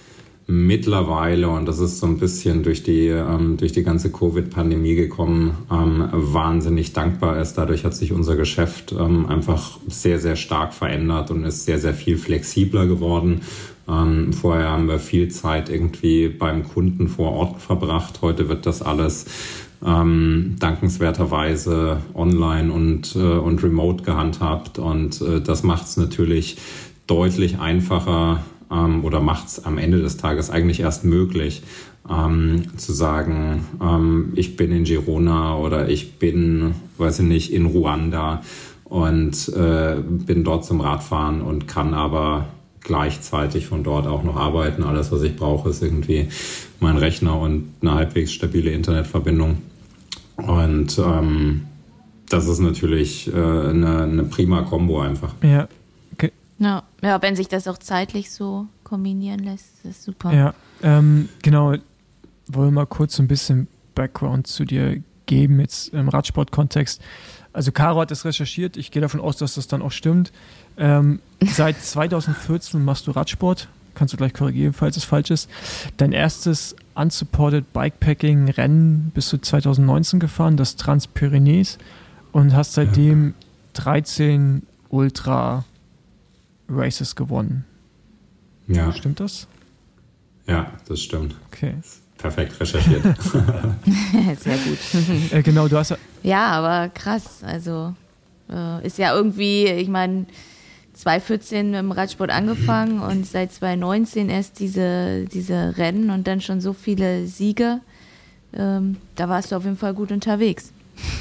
mittlerweile, und das ist so ein bisschen durch die, ähm, durch die ganze Covid-Pandemie gekommen, ähm, wahnsinnig dankbar ist. Dadurch hat sich unser Geschäft ähm, einfach sehr, sehr stark verändert und ist sehr, sehr viel flexibler geworden. Ähm, vorher haben wir viel Zeit irgendwie beim Kunden vor Ort verbracht. Heute wird das alles ähm, dankenswerterweise online und, äh, und remote gehandhabt. Und äh, das macht es natürlich deutlich einfacher, ähm, oder macht es am Ende des Tages eigentlich erst möglich, ähm, zu sagen, ähm, ich bin in Girona oder ich bin, weiß ich nicht, in Ruanda und äh, bin dort zum Radfahren und kann aber gleichzeitig von dort auch noch arbeiten. Alles, was ich brauche, ist irgendwie mein Rechner und eine halbwegs stabile Internetverbindung. Und ähm, das ist natürlich äh, eine, eine prima Kombo einfach. Ja, ja, ja, wenn sich das auch zeitlich so kombinieren lässt, ist super. Ja, ähm, genau. Wollen wir mal kurz so ein bisschen Background zu dir geben, jetzt im Radsport-Kontext. Also Caro hat das recherchiert, ich gehe davon aus, dass das dann auch stimmt. Ähm, [laughs] seit 2014 machst du Radsport, kannst du gleich korrigieren, falls es falsch ist. Dein erstes unsupported Bikepacking-Rennen bist du 2019 gefahren, das Transpyrenees, und hast seitdem 13 Ultra Races gewonnen. Ja. Stimmt das? Ja, das stimmt. Okay. Perfekt recherchiert. [laughs] [laughs] Sehr gut. äh, genau, du hast ja. aber krass. Also äh, ist ja irgendwie, ich meine, 2014 im Radsport angefangen und seit 2019 erst diese, diese Rennen und dann schon so viele Siege. Ähm, da warst du auf jeden Fall gut unterwegs.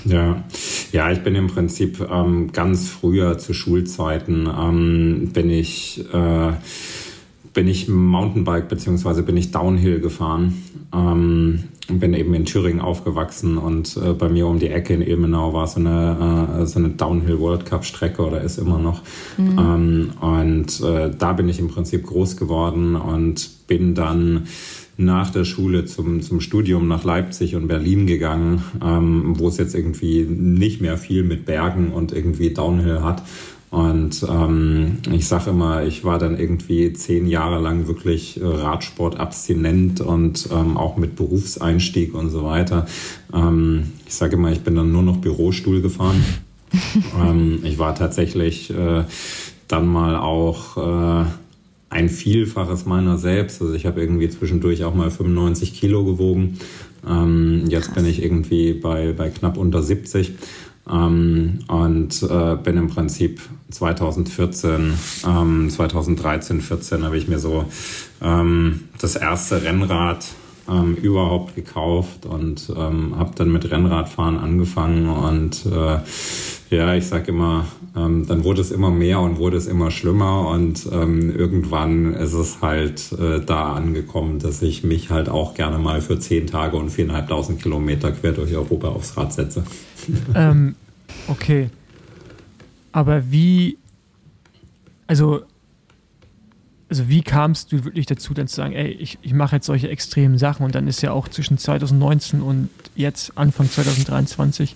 Ja, ja, ich bin im Prinzip ähm, ganz früher zu Schulzeiten ähm, bin ich äh, bin ich Mountainbike beziehungsweise bin ich Downhill gefahren. Ähm, bin eben in Thüringen aufgewachsen und äh, bei mir um die Ecke in Ilmenau war so eine, äh, so eine Downhill World Cup Strecke oder ist immer noch. Mhm. Ähm, und äh, da bin ich im Prinzip groß geworden und bin dann nach der Schule zum, zum Studium nach Leipzig und Berlin gegangen, ähm, wo es jetzt irgendwie nicht mehr viel mit Bergen und irgendwie Downhill hat. Und ähm, ich sage immer, ich war dann irgendwie zehn Jahre lang wirklich Radsport abstinent und ähm, auch mit Berufseinstieg und so weiter. Ähm, ich sage immer, ich bin dann nur noch Bürostuhl gefahren. [laughs] ähm, ich war tatsächlich äh, dann mal auch äh, ein Vielfaches meiner selbst. Also ich habe irgendwie zwischendurch auch mal 95 Kilo gewogen. Ähm, jetzt bin ich irgendwie bei, bei knapp unter 70. Ähm, und äh, bin im Prinzip 2014, ähm, 2013, 14 habe ich mir so ähm, das erste Rennrad ähm, überhaupt gekauft und ähm, habe dann mit Rennradfahren angefangen und äh, ja, ich sag immer, ähm, dann wurde es immer mehr und wurde es immer schlimmer und ähm, irgendwann ist es halt äh, da angekommen, dass ich mich halt auch gerne mal für zehn Tage und viereinhalbtausend Kilometer quer durch Europa aufs Rad setze. [laughs] Ähm, okay. Aber wie, also, also wie kamst du wirklich dazu, dann zu sagen, ey, ich, ich mache jetzt solche extremen Sachen und dann ist ja auch zwischen 2019 und jetzt Anfang 2023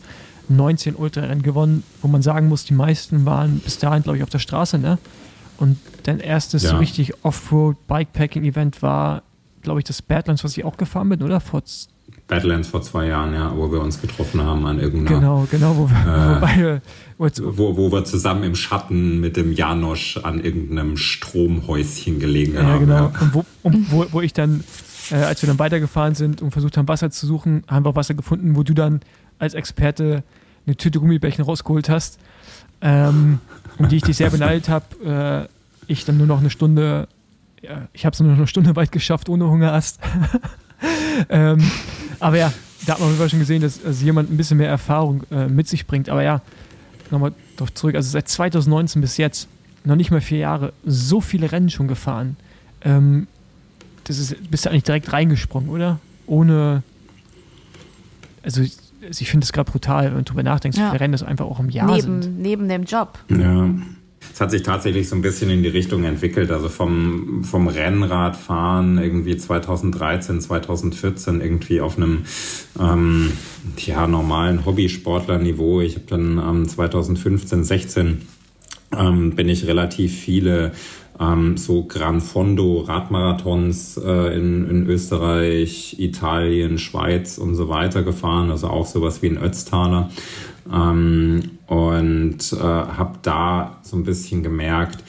19 Ultrarennen gewonnen, wo man sagen muss, die meisten waren bis dahin, glaube ich, auf der Straße, ne? Und dein erstes ja. so richtig Offroad-Bikepacking-Event war, glaube ich, das Badlands, was ich auch gefahren bin, oder? Vor Badlands vor zwei Jahren, ja, wo wir uns getroffen haben an irgendeiner. Genau, genau, wo wir, äh, wo, beide, wo, wo, wir zusammen im Schatten mit dem Janosch an irgendeinem Stromhäuschen gelegen ja, haben. Genau. Ja, genau. Und, wo, wo, wo ich dann, äh, als wir dann weitergefahren sind und versucht haben, Wasser zu suchen, haben wir Wasser gefunden, wo du dann als Experte eine Tüte Gummibärchen rausgeholt hast, ähm, um die ich dich sehr beneidet habe. Äh, ich dann nur noch eine Stunde, ja, ich habe es nur noch eine Stunde weit geschafft ohne Hungerast. [laughs] ähm, aber ja, da hat man schon gesehen, dass also jemand ein bisschen mehr Erfahrung äh, mit sich bringt. Aber ja, nochmal drauf zurück. Also seit 2019 bis jetzt, noch nicht mal vier Jahre, so viele Rennen schon gefahren. Ähm, das ist, bist du eigentlich direkt reingesprungen, oder? Ohne. Also also ich finde es gerade brutal, wenn du darüber nachdenkst, ja. wie viele Rennen das einfach auch im Jahr neben, sind. Neben dem Job. Ja. Es hat sich tatsächlich so ein bisschen in die Richtung entwickelt. Also vom, vom Rennradfahren irgendwie 2013, 2014 irgendwie auf einem ähm, ja, normalen Hobbysportlerniveau. Ich habe dann ähm, 2015, 16 ähm, bin ich relativ viele ähm, so Gran Fondo Radmarathons äh, in, in Österreich, Italien, Schweiz und so weiter gefahren, also auch sowas wie ein Ötztaler. Ähm, und äh, habe da so ein bisschen gemerkt,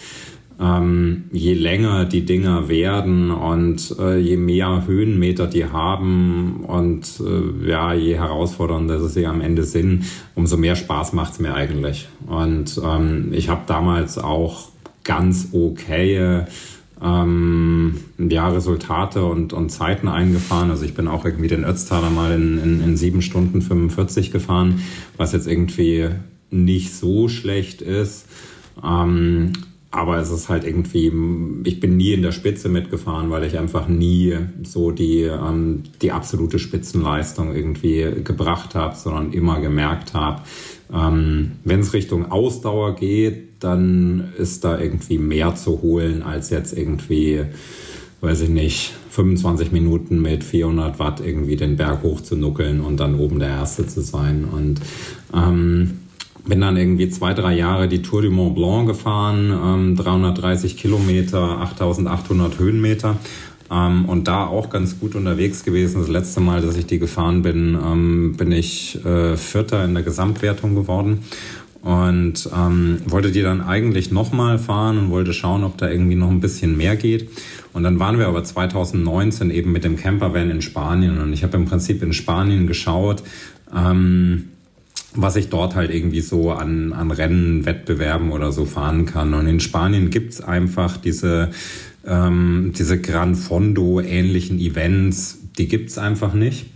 ähm, je länger die Dinger werden und äh, je mehr Höhenmeter die haben und äh, ja, je herausfordernder sie am Ende sind, umso mehr Spaß macht's mir eigentlich. Und ähm, ich habe damals auch ganz okaye ähm, ja, Resultate und, und Zeiten eingefahren. Also ich bin auch irgendwie den Ötztaler mal in, in, in sieben Stunden 45 gefahren, was jetzt irgendwie nicht so schlecht ist. Ähm, aber es ist halt irgendwie, ich bin nie in der Spitze mitgefahren, weil ich einfach nie so die, ähm, die absolute Spitzenleistung irgendwie gebracht habe, sondern immer gemerkt habe, ähm, wenn es Richtung Ausdauer geht, dann ist da irgendwie mehr zu holen als jetzt irgendwie, weiß ich nicht, 25 Minuten mit 400 Watt irgendwie den Berg hoch zu nuckeln und dann oben der Erste zu sein. Und ähm, bin dann irgendwie zwei, drei Jahre die Tour du Mont Blanc gefahren, ähm, 330 Kilometer, 8800 Höhenmeter ähm, und da auch ganz gut unterwegs gewesen. Das letzte Mal, dass ich die gefahren bin, ähm, bin ich äh, Vierter in der Gesamtwertung geworden. und ähm, wollte die dann eigentlich nochmal fahren und wollte schauen, ob da irgendwie noch ein bisschen mehr geht. Und dann waren wir aber 2019 eben mit dem Campervan in Spanien und ich habe im Prinzip in Spanien geschaut, ähm, was ich dort halt irgendwie so an, an Rennen, Wettbewerben oder so fahren kann. Und in Spanien gibt's einfach diese, ähm, diese Gran Fondo-ähnlichen Events, die gibt's einfach nicht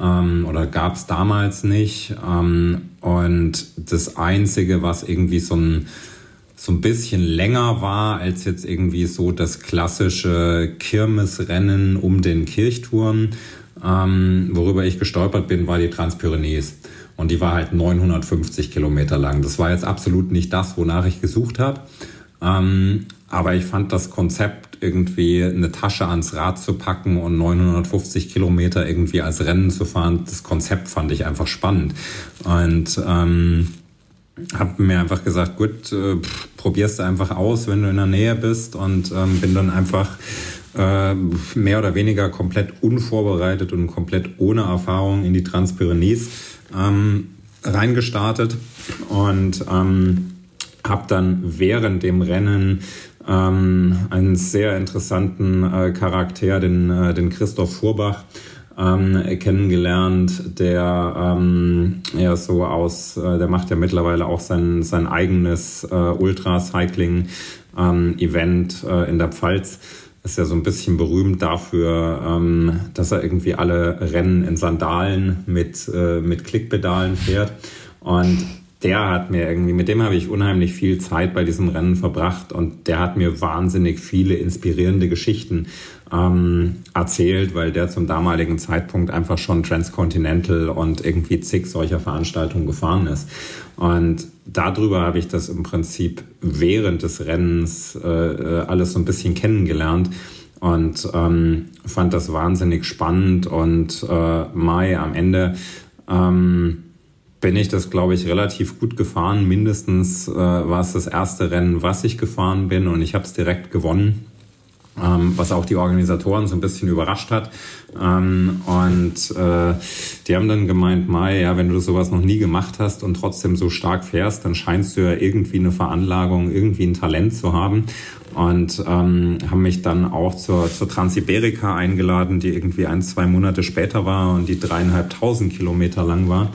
ähm, oder gab's damals nicht. Ähm, und das Einzige, was irgendwie so ein so ein bisschen länger war als jetzt irgendwie so das klassische Kirmesrennen um den Kirchturm. Ähm, worüber ich gestolpert bin, war die Transpyrenees. Und die war halt 950 Kilometer lang. Das war jetzt absolut nicht das, wonach ich gesucht habe. Ähm, aber ich fand das Konzept irgendwie eine Tasche ans Rad zu packen und 950 Kilometer irgendwie als Rennen zu fahren, das Konzept fand ich einfach spannend. Und ähm, habe mir einfach gesagt, gut, äh, probierst du einfach aus, wenn du in der Nähe bist und ähm, bin dann einfach mehr oder weniger komplett unvorbereitet und komplett ohne Erfahrung in die Transpyrenees ähm, reingestartet und ähm, habe dann während dem Rennen ähm, einen sehr interessanten äh, Charakter, den, äh, den Christoph Furbach, ähm, kennengelernt, der ähm, ja so aus, äh, der macht ja mittlerweile auch sein, sein eigenes äh, Ultra-Cycling-Event ähm, äh, in der Pfalz. Ist ja so ein bisschen berühmt dafür, ähm, dass er irgendwie alle Rennen in Sandalen mit, äh, mit Klickpedalen fährt. Und der hat mir irgendwie, mit dem habe ich unheimlich viel Zeit bei diesem Rennen verbracht und der hat mir wahnsinnig viele inspirierende Geschichten ähm, erzählt, weil der zum damaligen Zeitpunkt einfach schon Transcontinental und irgendwie zig solcher Veranstaltungen gefahren ist. Und darüber habe ich das im Prinzip während des Rennens äh, äh alles so ein bisschen kennengelernt und ähm, fand das wahnsinnig spannend und äh, Mai am Ende ähm, bin ich das, glaube ich, relativ gut gefahren. Mindestens äh, war es das erste Rennen, was ich gefahren bin und ich habe es direkt gewonnen. Ähm, was auch die Organisatoren so ein bisschen überrascht hat. Ähm, und äh, die haben dann gemeint, Mai, ja, wenn du sowas noch nie gemacht hast und trotzdem so stark fährst, dann scheinst du ja irgendwie eine Veranlagung, irgendwie ein Talent zu haben. Und ähm, haben mich dann auch zur, zur Transiberika eingeladen, die irgendwie ein, zwei Monate später war und die dreieinhalbtausend Kilometer lang war.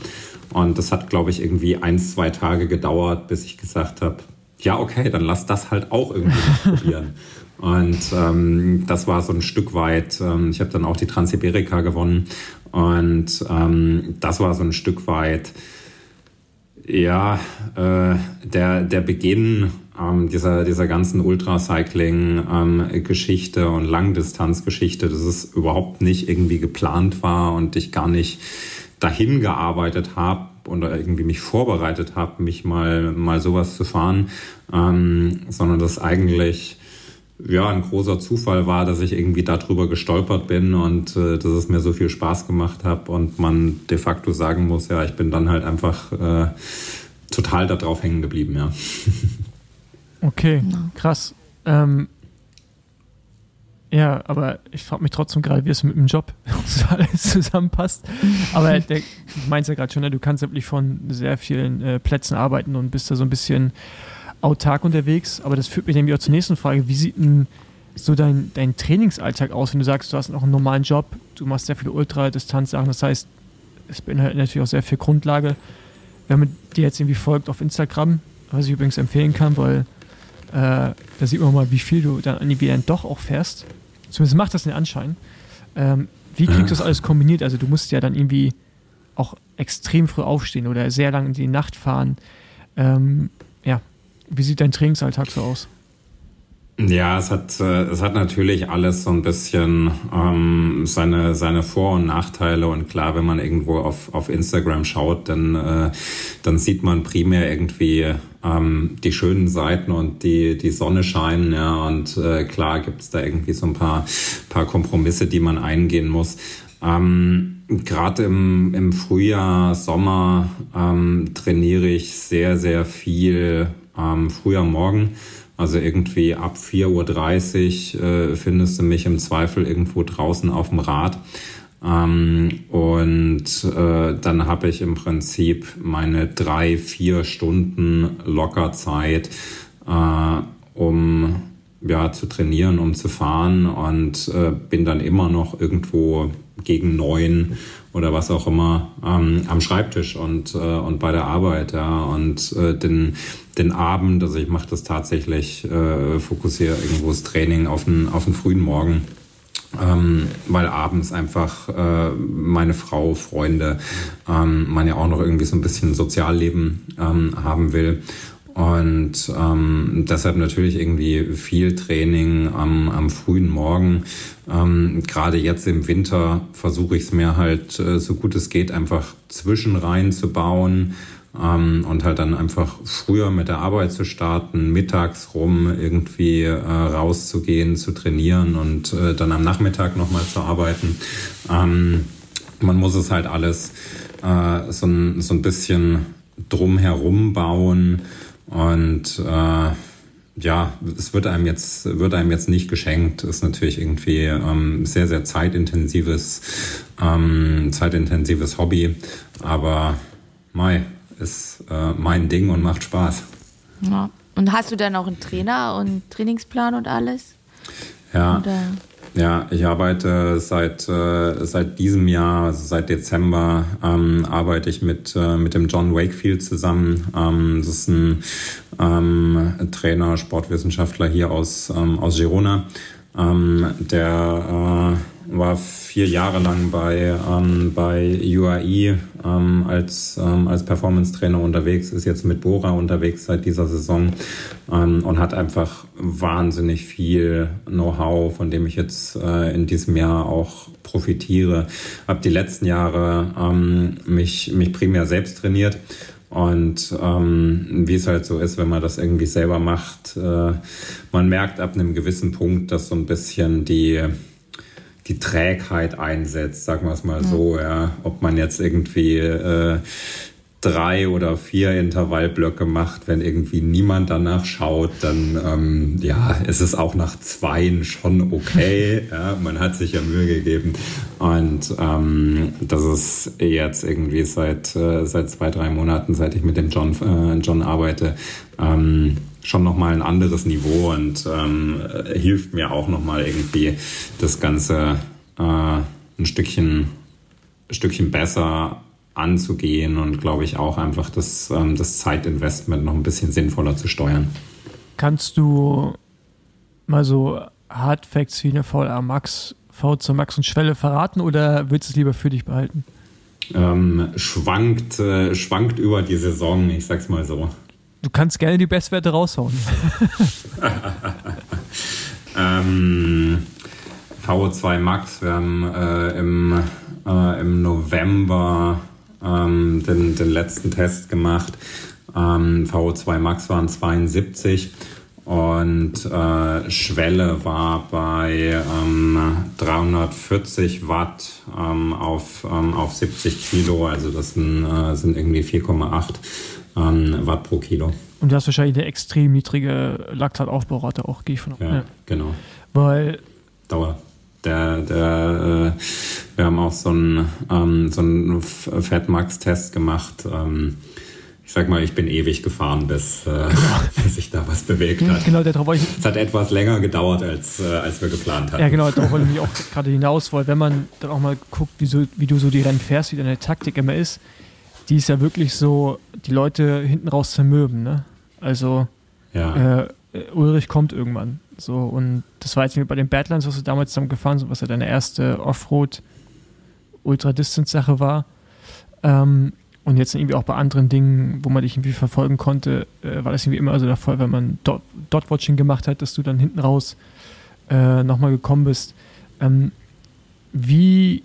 Und das hat, glaube ich, irgendwie ein, zwei Tage gedauert, bis ich gesagt habe, ja, okay, dann lass das halt auch irgendwie probieren. [laughs] Und ähm, das war so ein Stück weit, ähm, ich habe dann auch die Transiberika gewonnen. Und ähm, das war so ein Stück weit, ja, äh, der, der Beginn ähm, dieser, dieser ganzen Ultracycling-Geschichte ähm, und Langdistanzgeschichte, dass es überhaupt nicht irgendwie geplant war und ich gar nicht dahin gearbeitet habe oder irgendwie mich vorbereitet habe, mich mal, mal sowas zu fahren, ähm, sondern das eigentlich ja ein großer Zufall war, dass ich irgendwie darüber gestolpert bin und äh, dass es mir so viel Spaß gemacht hat und man de facto sagen muss, ja, ich bin dann halt einfach äh, total darauf hängen geblieben, ja. [laughs] Okay, krass. Ähm, ja, aber ich frage mich trotzdem gerade, wie es mit dem Job [laughs] so alles zusammenpasst. Aber der, du meinst ja gerade schon, ne, du kannst wirklich von sehr vielen äh, Plätzen arbeiten und bist da so ein bisschen autark unterwegs. Aber das führt mich nämlich auch zur nächsten Frage. Wie sieht denn so dein, dein Trainingsalltag aus, wenn du sagst, du hast noch einen normalen Job, du machst sehr viele Ultradistanzsachen, das heißt, es beinhaltet natürlich auch sehr viel Grundlage. Wenn man dir jetzt irgendwie folgt auf Instagram, was ich übrigens empfehlen kann, weil äh, da sieht man mal, wie viel du dann irgendwie dann doch auch fährst. Zumindest macht das den Anschein. Ähm, wie kriegst du das [clears throat] alles kombiniert? Also du musst ja dann irgendwie auch extrem früh aufstehen oder sehr lange in die Nacht fahren. Ähm, wie sieht dein Trainingsalltag so aus? Ja, es hat, äh, es hat natürlich alles so ein bisschen ähm, seine, seine Vor- und Nachteile. Und klar, wenn man irgendwo auf, auf Instagram schaut, dann, äh, dann sieht man primär irgendwie ähm, die schönen Seiten und die, die Sonne scheinen. Ja, und äh, klar gibt's da irgendwie so ein paar, paar Kompromisse, die man eingehen muss. Ähm, Gerade im, im Frühjahr, Sommer ähm, trainiere ich sehr, sehr viel ähm, früher Morgen also irgendwie ab 4.30 Uhr äh, findest du mich im Zweifel irgendwo draußen auf dem Rad. Ähm, und äh, dann habe ich im Prinzip meine drei, vier Stunden Lockerzeit, äh, um ja, zu trainieren, um zu fahren und äh, bin dann immer noch irgendwo gegen neun oder was auch immer ähm, am Schreibtisch und, äh, und bei der Arbeit. Ja. Und äh, den, den Abend, also ich mache das tatsächlich, äh, fokussiere irgendwo das Training auf den, auf den frühen Morgen. Ähm, weil abends einfach äh, meine Frau, Freunde, ähm, man ja auch noch irgendwie so ein bisschen Sozialleben ähm, haben will. Und ähm, deshalb natürlich irgendwie viel Training am, am frühen Morgen. Ähm, Gerade jetzt im Winter versuche ich es mir halt äh, so gut es geht einfach zwischen rein zu bauen ähm, und halt dann einfach früher mit der Arbeit zu starten, mittags rum irgendwie äh, rauszugehen, zu trainieren und äh, dann am Nachmittag nochmal zu arbeiten. Ähm, man muss es halt alles äh, so, ein, so ein bisschen drumherum bauen und äh, ja, es wird einem jetzt wird einem jetzt nicht geschenkt. Ist natürlich irgendwie ähm, sehr sehr zeitintensives ähm, zeitintensives Hobby, aber Mai ist äh, mein Ding und macht Spaß. Ja. Und hast du dann auch einen Trainer und Trainingsplan und alles? Ja. Oder? Ja, ich arbeite seit, äh, seit diesem Jahr, also seit Dezember, ähm, arbeite ich mit, äh, mit dem John Wakefield zusammen. Ähm, das ist ein ähm, Trainer, Sportwissenschaftler hier aus, ähm, aus Girona. Ähm, der äh, war vier Jahre lang bei, ähm, bei UAE ähm, als, ähm, als Performance-Trainer unterwegs, ist jetzt mit Bora unterwegs seit dieser Saison ähm, und hat einfach wahnsinnig viel Know-how, von dem ich jetzt äh, in diesem Jahr auch profitiere. Habe die letzten Jahre ähm, mich, mich primär selbst trainiert und ähm, wie es halt so ist, wenn man das irgendwie selber macht, äh, man merkt ab einem gewissen Punkt, dass so ein bisschen die die Trägheit einsetzt, sagen wir es mal so, ja. Ob man jetzt irgendwie äh, drei oder vier Intervallblöcke macht, wenn irgendwie niemand danach schaut, dann ähm, ja, ist es auch nach zweien schon okay. [laughs] ja, man hat sich ja Mühe gegeben. Und ähm, das ist jetzt irgendwie seit, äh, seit zwei, drei Monaten, seit ich mit dem John, äh, John arbeite, ähm, schon nochmal ein anderes Niveau und ähm, hilft mir auch nochmal irgendwie das Ganze äh, ein Stückchen, ein Stückchen besser anzugehen und glaube ich auch einfach das, ähm, das Zeitinvestment noch ein bisschen sinnvoller zu steuern. Kannst du mal so Hardfacts wie eine VLA Max, V2 Max und Schwelle verraten oder willst du es lieber für dich behalten? Ähm, schwankt, äh, schwankt über die Saison, ich sag's mal so. Du kannst gerne die Bestwerte raushauen. [laughs] ähm, VO2 Max, wir haben äh, im, äh, im November ähm, den, den letzten Test gemacht. Ähm, VO2 Max waren 72 und äh, Schwelle war bei ähm, 340 Watt ähm, auf, ähm, auf 70 Kilo, also das sind, äh, sind irgendwie 4,8 ähm, Watt pro Kilo. Und du hast wahrscheinlich eine extrem niedrige Laktataufbaurate auch, gehe ich von aus. Ja, ja, genau. Weil. Dauer. Der, der, äh, wir haben auch so einen, ähm, so einen Fatmax-Test gemacht. Ähm, ich sag mal, ich bin ewig gefahren, bis, äh, bis sich da was bewegt hat. Genau, darauf ich. Es hat etwas länger gedauert, als, äh, als wir geplant hatten. Ja, genau, darauf wollte ich auch gerade hinaus, weil wenn man dann auch mal guckt, wie, so, wie du so die Rennen fährst, wie deine Taktik immer ist, die ist ja wirklich so, die Leute hinten raus zermürben, ne? Also ja. äh, Ulrich kommt irgendwann. So, und das war jetzt bei den Badlands, was du damals zusammen gefahren sind, was ja deine erste Offroad Ultra-Distance-Sache war. Ähm, und jetzt irgendwie auch bei anderen Dingen, wo man dich irgendwie verfolgen konnte, äh, war das irgendwie immer so der Fall, wenn man Dot, Dot-Watching gemacht hat, dass du dann hinten raus äh, nochmal gekommen bist. Ähm, wie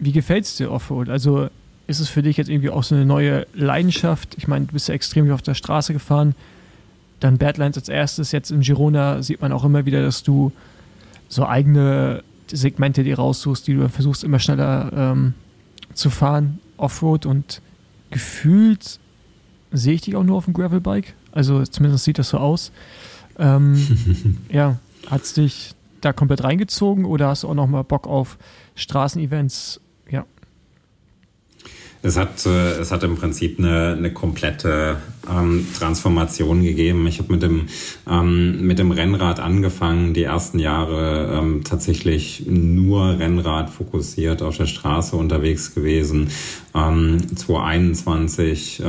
wie gefällt es dir Offroad? Also ist es für dich jetzt irgendwie auch so eine neue Leidenschaft? Ich meine, du bist ja extrem auf der Straße gefahren. Dann Badlands als erstes, jetzt in Girona sieht man auch immer wieder, dass du so eigene Segmente dir raussuchst, die du versuchst immer schneller ähm, zu fahren, Offroad und gefühlt sehe ich dich auch nur auf dem Gravelbike. Also zumindest sieht das so aus. Ähm, [laughs] ja, hat es dich da komplett reingezogen oder hast du auch noch mal Bock auf Straßenevents? Es hat, äh, es hat im Prinzip eine, eine komplette ähm, Transformation gegeben. Ich habe mit dem, ähm, mit dem Rennrad angefangen, die ersten Jahre ähm, tatsächlich nur Rennrad fokussiert auf der Straße unterwegs gewesen. Ähm, 2021 äh,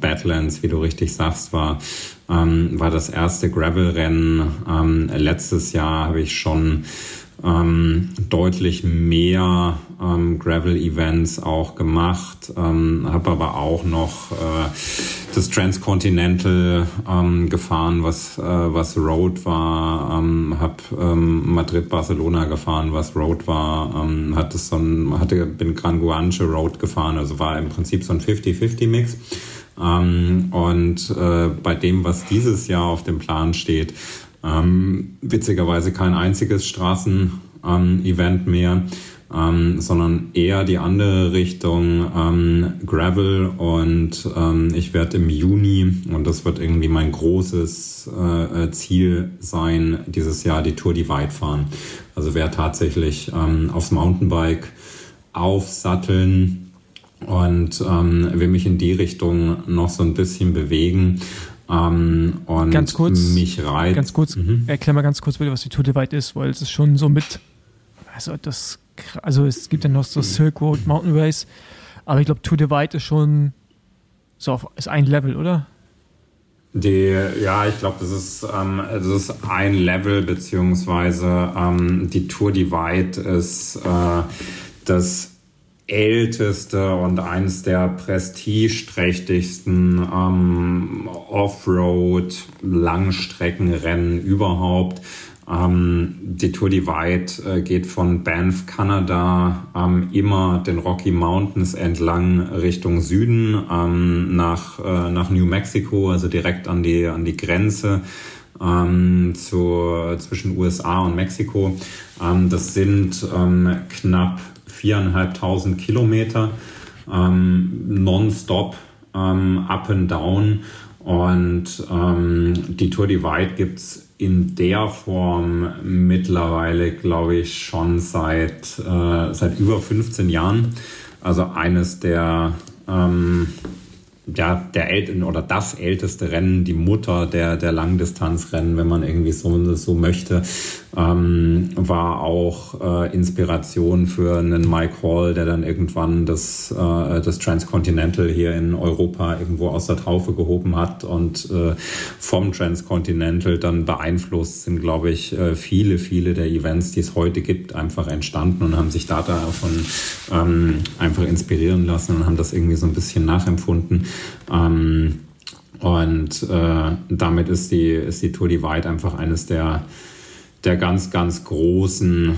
Badlands, wie du richtig sagst, war, ähm, war das erste Gravel-Rennen. Ähm, letztes Jahr habe ich schon ähm, deutlich mehr ähm, Gravel-Events auch gemacht, ähm, habe aber auch noch äh, das Transcontinental ähm, gefahren, was, äh, was Road war, ähm, habe ähm, Madrid-Barcelona gefahren, was Road war, ähm, hatte so ein, hatte, bin Gran Guanche Road gefahren, also war im Prinzip so ein 50-50-Mix. Ähm, und äh, bei dem, was dieses Jahr auf dem Plan steht, ähm, witzigerweise kein einziges Straßen-Event ähm, mehr, ähm, sondern eher die andere Richtung ähm, Gravel und ähm, ich werde im Juni, und das wird irgendwie mein großes äh, äh Ziel sein, dieses Jahr die Tour Divide fahren. Also werde tatsächlich ähm, aufs Mountainbike aufsatteln und ähm, will mich in die Richtung noch so ein bisschen bewegen. Ähm, und ganz kurz, mich reizt. Ganz kurz, mhm. erklär mal ganz kurz bitte, was die Tour Divide ist, weil es ist schon so mit, also das, also es gibt ja noch so Silk Road Mountain Race, aber ich glaube Tour Divide ist schon so auf, ist ein Level, oder? Die, ja, ich glaube, das ist, ähm, das ist ein Level, beziehungsweise ähm, die Tour Divide ist äh, das älteste und eines der prestigeträchtigsten ähm, Offroad-Langstreckenrennen überhaupt. Ähm, die Tour Divide äh, geht von Banff, Kanada, ähm, immer den Rocky Mountains entlang Richtung Süden ähm, nach, äh, nach New Mexico, also direkt an die, an die Grenze ähm, zu, zwischen USA und Mexiko. Ähm, das sind ähm, knapp viereinhalbtausend Kilometer ähm, nonstop up and down. Und ähm, die Tour Divide gibt es in der Form mittlerweile, glaube ich, schon seit, äh, seit über 15 Jahren. Also eines der ähm, ja, der ält oder das älteste Rennen, die Mutter der, der Langdistanzrennen, wenn man irgendwie so, so möchte, ähm, war auch äh, Inspiration für einen Mike Hall, der dann irgendwann das, äh, das Transcontinental hier in Europa irgendwo aus der Taufe gehoben hat und äh, vom Transcontinental dann beeinflusst sind, glaube ich, äh, viele, viele der Events, die es heute gibt, einfach entstanden und haben sich da davon ähm, einfach inspirieren lassen und haben das irgendwie so ein bisschen nachempfunden. Ähm, und äh, damit ist die, ist die Tour Divide einfach eines der, der ganz, ganz großen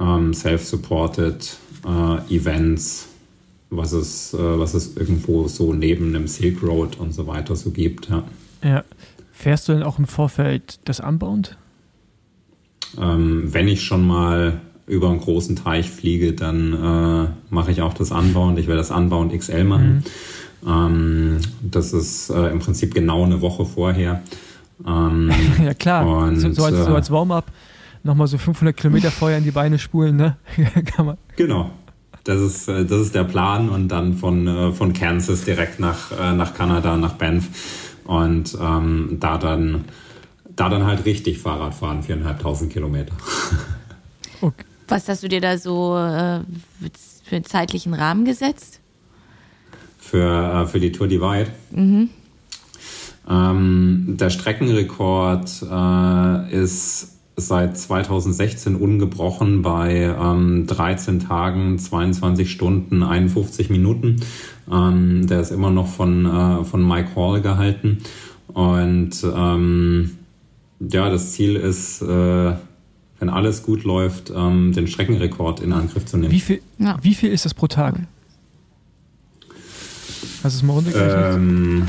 ähm, self-supported äh, Events, was es, äh, was es irgendwo so neben einem Silk Road und so weiter so gibt. Ja. ja. Fährst du denn auch im Vorfeld das Unbound? Ähm, wenn ich schon mal über einen großen Teich fliege, dann äh, mache ich auch das Unbound. Ich werde das Unbound XL machen. Mhm. Ähm, das ist äh, im Prinzip genau eine Woche vorher. Ähm, [laughs] ja klar, und, so, so, als, so als Warm-up nochmal so 500 Kilometer vorher in die Beine spulen, ne? [laughs] Kann man. Genau. Das ist, äh, das ist der Plan und dann von, äh, von Kansas direkt nach, äh, nach Kanada, nach Banff und ähm, da dann da dann halt richtig Fahrrad fahren, viereinhalbtausend Kilometer. [laughs] Okay. Was hast du dir da so äh, für einen zeitlichen Rahmen gesetzt? Für, äh, für die Tour Divide. Mhm. Ähm, der Streckenrekord äh, ist seit 2016 ungebrochen bei ähm, 13 Tagen, 22 Stunden, 51 Minuten. Ähm, der ist immer noch von, äh, von Mike Hall gehalten. Und ähm, ja, das Ziel ist, äh, wenn alles gut läuft, ähm, den Streckenrekord in Angriff zu nehmen. Wie viel, ja. wie viel ist das pro Tag? Hast du es mal runtergerechnet? Ähm,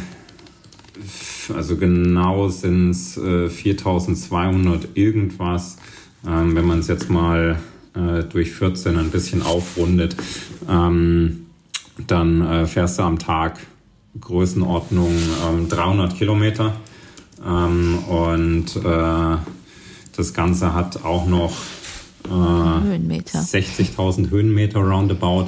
also genau sind es äh, 4200 irgendwas. Ähm, wenn man es jetzt mal äh, durch 14 ein bisschen aufrundet, ähm, dann äh, fährst du am Tag Größenordnung 300 ähm, Kilometer. Ähm, und äh, das Ganze hat auch noch äh, 60.000 Höhenmeter roundabout.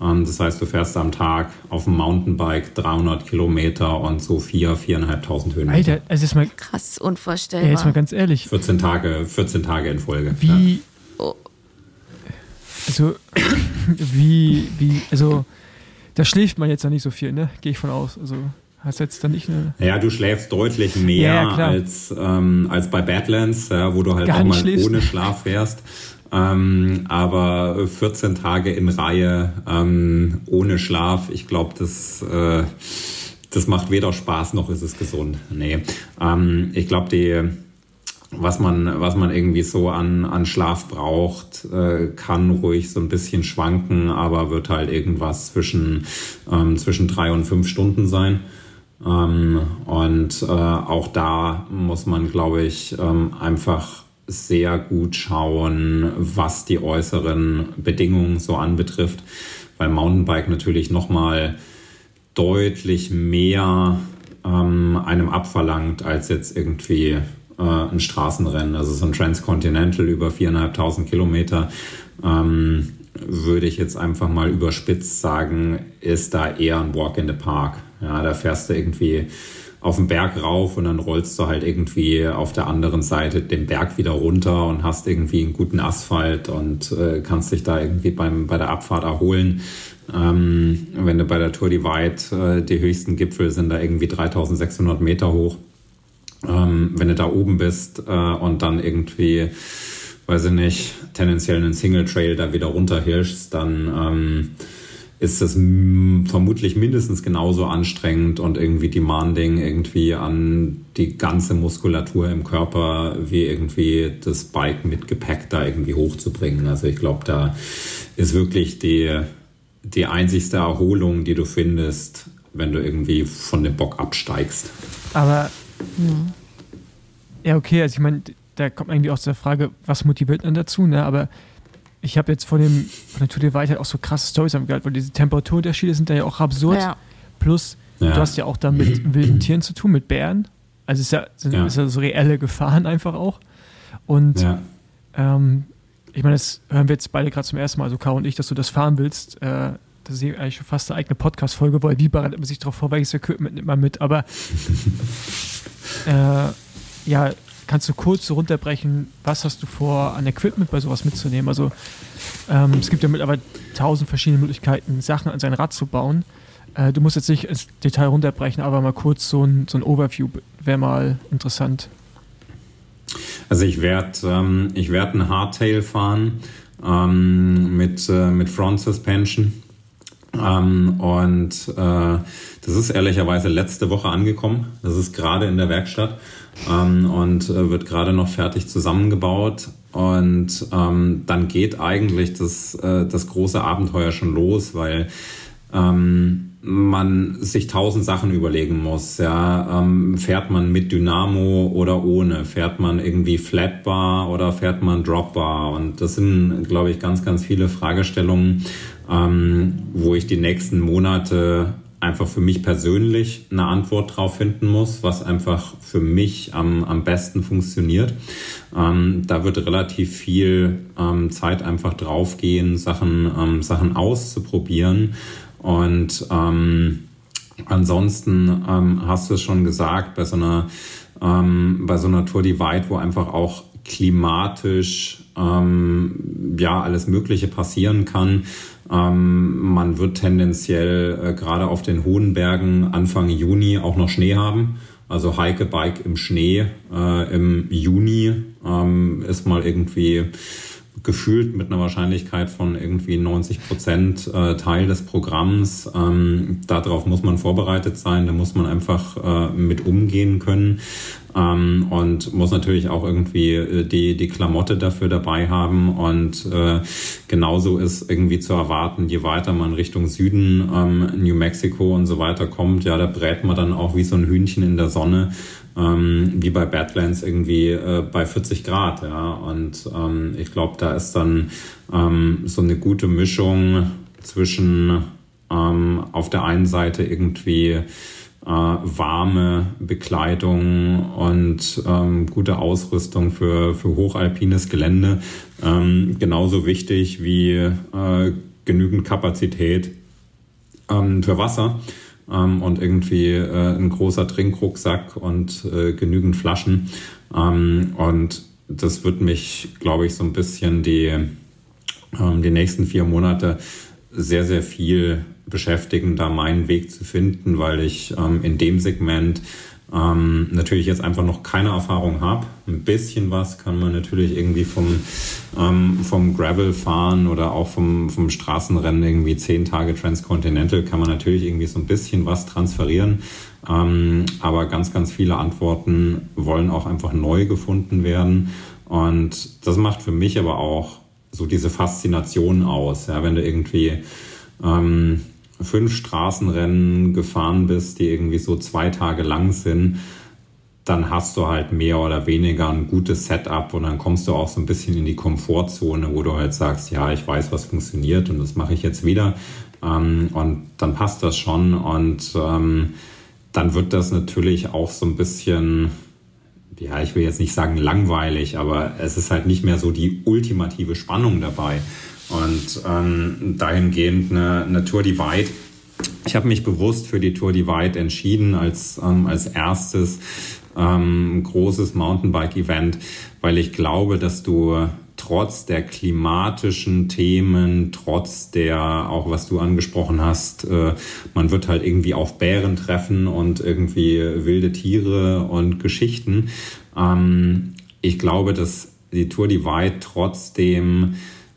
Ähm, das heißt, du fährst am Tag auf dem Mountainbike 300 Kilometer und so 4, 4.500 Höhenmeter. Alter, also jetzt mal, Krass, unvorstellbar. ey, jetzt mal ganz ehrlich, 14 Tage, 14 Tage in Folge. wie, Oh. also, [coughs] wie, wie, also, da schläft man jetzt ja nicht so viel, ne? Gehe ich von aus. Also, hast jetzt dann nicht eine. Ja, du schläfst deutlich mehr Ja, ja, als, ähm, als bei Badlands, ja, wo du halt Gar auch mal schläfst. ohne Schlaf fährst. Ähm, aber 14 Tage in Reihe ähm, ohne Schlaf, ich glaube, das, äh, das macht weder Spaß noch ist es gesund. Nee. Ähm, ich glaube, die was man, was man irgendwie so an, an Schlaf braucht, äh, kann ruhig so ein bisschen schwanken, aber wird halt irgendwas zwischen, ähm, zwischen drei und fünf Stunden sein. Ähm, und äh, auch da muss man, glaube ich, ähm, einfach sehr gut schauen, was die äußeren Bedingungen so anbetrifft, weil Mountainbike natürlich nochmal deutlich mehr ähm, einem abverlangt als jetzt irgendwie äh, ein Straßenrennen. Also so ein Transcontinental über 4.500 Kilometer ähm, würde ich jetzt einfach mal überspitzt sagen, ist da eher ein Walk in the Park. Ja, da fährst du irgendwie auf den Berg rauf und dann rollst du halt irgendwie auf der anderen Seite den Berg wieder runter und hast irgendwie einen guten Asphalt und äh, kannst dich da irgendwie beim, bei der Abfahrt erholen. Ähm, wenn du bei der Tour Divide, äh, die höchsten Gipfel sind da irgendwie 3600 Meter hoch. Ähm, wenn du da oben bist äh, und dann irgendwie, weiß ich nicht, tendenziell einen Single Trail da wieder runterhirschst, dann ähm, ist das vermutlich mindestens genauso anstrengend und irgendwie demanding irgendwie an die ganze Muskulatur im Körper, wie irgendwie das Bike mit Gepäck da irgendwie hochzubringen. Also ich glaube, da ist wirklich die, die einzigste Erholung, die du findest, wenn du irgendwie von dem Bock absteigst. Aber, ja, okay, also ich meine, da kommt irgendwie auch zu der Frage, was motiviert dann dazu, ne? Aber ich habe jetzt von dem, von der Tour de Weite auch so krasse Stories gehört, weil diese Temperaturunterschiede sind da ja auch absurd. Ja. Plus, Ja. du hast ja auch da mit wilden Tieren zu tun, mit Bären. Also es ist ja, sind, Ja. ist ja so reelle Gefahren einfach auch. Und Ja. ähm, ich meine, das hören wir jetzt beide gerade zum ersten Mal, also Caro und ich, dass du das fahren willst. Äh, das ist ja eigentlich schon fast eine eigene Podcast-Folge, weil wie bereitet man sich darauf vor, welches Equipment nimmt man mit? Aber [laughs] äh, ja, kannst du kurz so runterbrechen, was hast du vor, an Equipment bei sowas mitzunehmen? Also ähm, es gibt ja mittlerweile tausend verschiedene Möglichkeiten, Sachen an sein Rad zu bauen. Äh, du musst jetzt nicht ins Detail runterbrechen, aber mal kurz so ein, so ein Overview wäre mal interessant. Also ich werde ähm, werd ein Hardtail fahren ähm, mit, äh, mit Front Suspension. Ähm, und äh, das ist ehrlicherweise letzte Woche angekommen. Das ist gerade in der Werkstatt ähm, und äh, wird gerade noch fertig zusammengebaut. Und ähm, dann geht eigentlich das, äh, das große Abenteuer schon los, weil ähm, man sich tausend Sachen überlegen muss. Ja, ähm, fährt man mit Dynamo oder ohne? Fährt man irgendwie Flatbar oder fährt man Dropbar? Und das sind, glaube ich, ganz, ganz viele Fragestellungen, ähm, wo ich die nächsten Monate einfach für mich persönlich eine Antwort drauf finden muss, was einfach für mich am, am besten funktioniert. Ähm, da wird relativ viel ähm, Zeit einfach draufgehen, Sachen, ähm, Sachen auszuprobieren. Und ähm, ansonsten ähm, hast du es schon gesagt, bei so einer, ähm, bei so einer Tour Divide, wo einfach auch klimatisch ähm, ja alles Mögliche passieren kann. Ähm, man wird tendenziell äh, gerade auf den hohen Bergen Anfang Juni auch noch Schnee haben. Also Heike Bike im Schnee äh, im Juni ähm, ist mal irgendwie gefühlt mit einer Wahrscheinlichkeit von irgendwie 90 Prozent äh, Teil des Programms. Ähm, darauf muss man vorbereitet sein, da muss man einfach äh, mit umgehen können ähm, und muss natürlich auch irgendwie äh, die, die Klamotte dafür dabei haben. Und äh, genauso ist irgendwie zu erwarten, je weiter man Richtung Süden, ähm, New Mexico und so weiter kommt, ja, da brät man dann auch wie so ein Hühnchen in der Sonne ähm, wie bei Badlands irgendwie äh, bei 40 Grad. Ja. Und ähm, ich glaube, da ist dann ähm, so eine gute Mischung zwischen ähm, auf der einen Seite irgendwie äh, warme Bekleidung und ähm, gute Ausrüstung für, für hochalpines Gelände. Ähm, genauso wichtig wie äh, genügend Kapazität ähm, für Wasser ähm, und irgendwie äh, ein großer Trinkrucksack und äh, genügend Flaschen. Ähm, und das wird mich, glaube ich, so ein bisschen die, ähm, die nächsten vier Monate sehr, sehr viel beschäftigen, da meinen Weg zu finden, weil ich ähm, in dem Segment ähm, natürlich jetzt einfach noch keine Erfahrung habe. Ein bisschen was kann man natürlich irgendwie vom, ähm, vom Gravel fahren oder auch vom, vom Straßenrennen irgendwie zehn Tage Transcontinental kann man natürlich irgendwie so ein bisschen was transferieren. Ähm, aber ganz, ganz viele Antworten wollen auch einfach neu gefunden werden. Und das macht für mich aber auch so diese Faszination aus. Ja, wenn du irgendwie ähm, fünf Straßenrennen gefahren bist, die irgendwie so zwei Tage lang sind, dann hast du halt mehr oder weniger ein gutes Setup und dann kommst du auch so ein bisschen in die Komfortzone, wo du halt sagst, ja, ich weiß, was funktioniert und das mache ich jetzt wieder. Ähm, und dann passt das schon und ähm, dann wird das natürlich auch so ein bisschen, ja, ich will jetzt nicht sagen langweilig, aber es ist halt nicht mehr so die ultimative Spannung dabei. Und ähm, dahingehend eine, eine Tour Divide. Ich habe mich bewusst für die Tour Divide entschieden als, ähm, als erstes ähm, großes Mountainbike-Event, weil ich glaube, dass du trotz der klimatischen Themen, trotz der, auch was du angesprochen hast, äh, man wird halt irgendwie auf Bären treffen und irgendwie wilde Tiere und Geschichten. Ähm, ich glaube, dass die Tour Divide trotzdem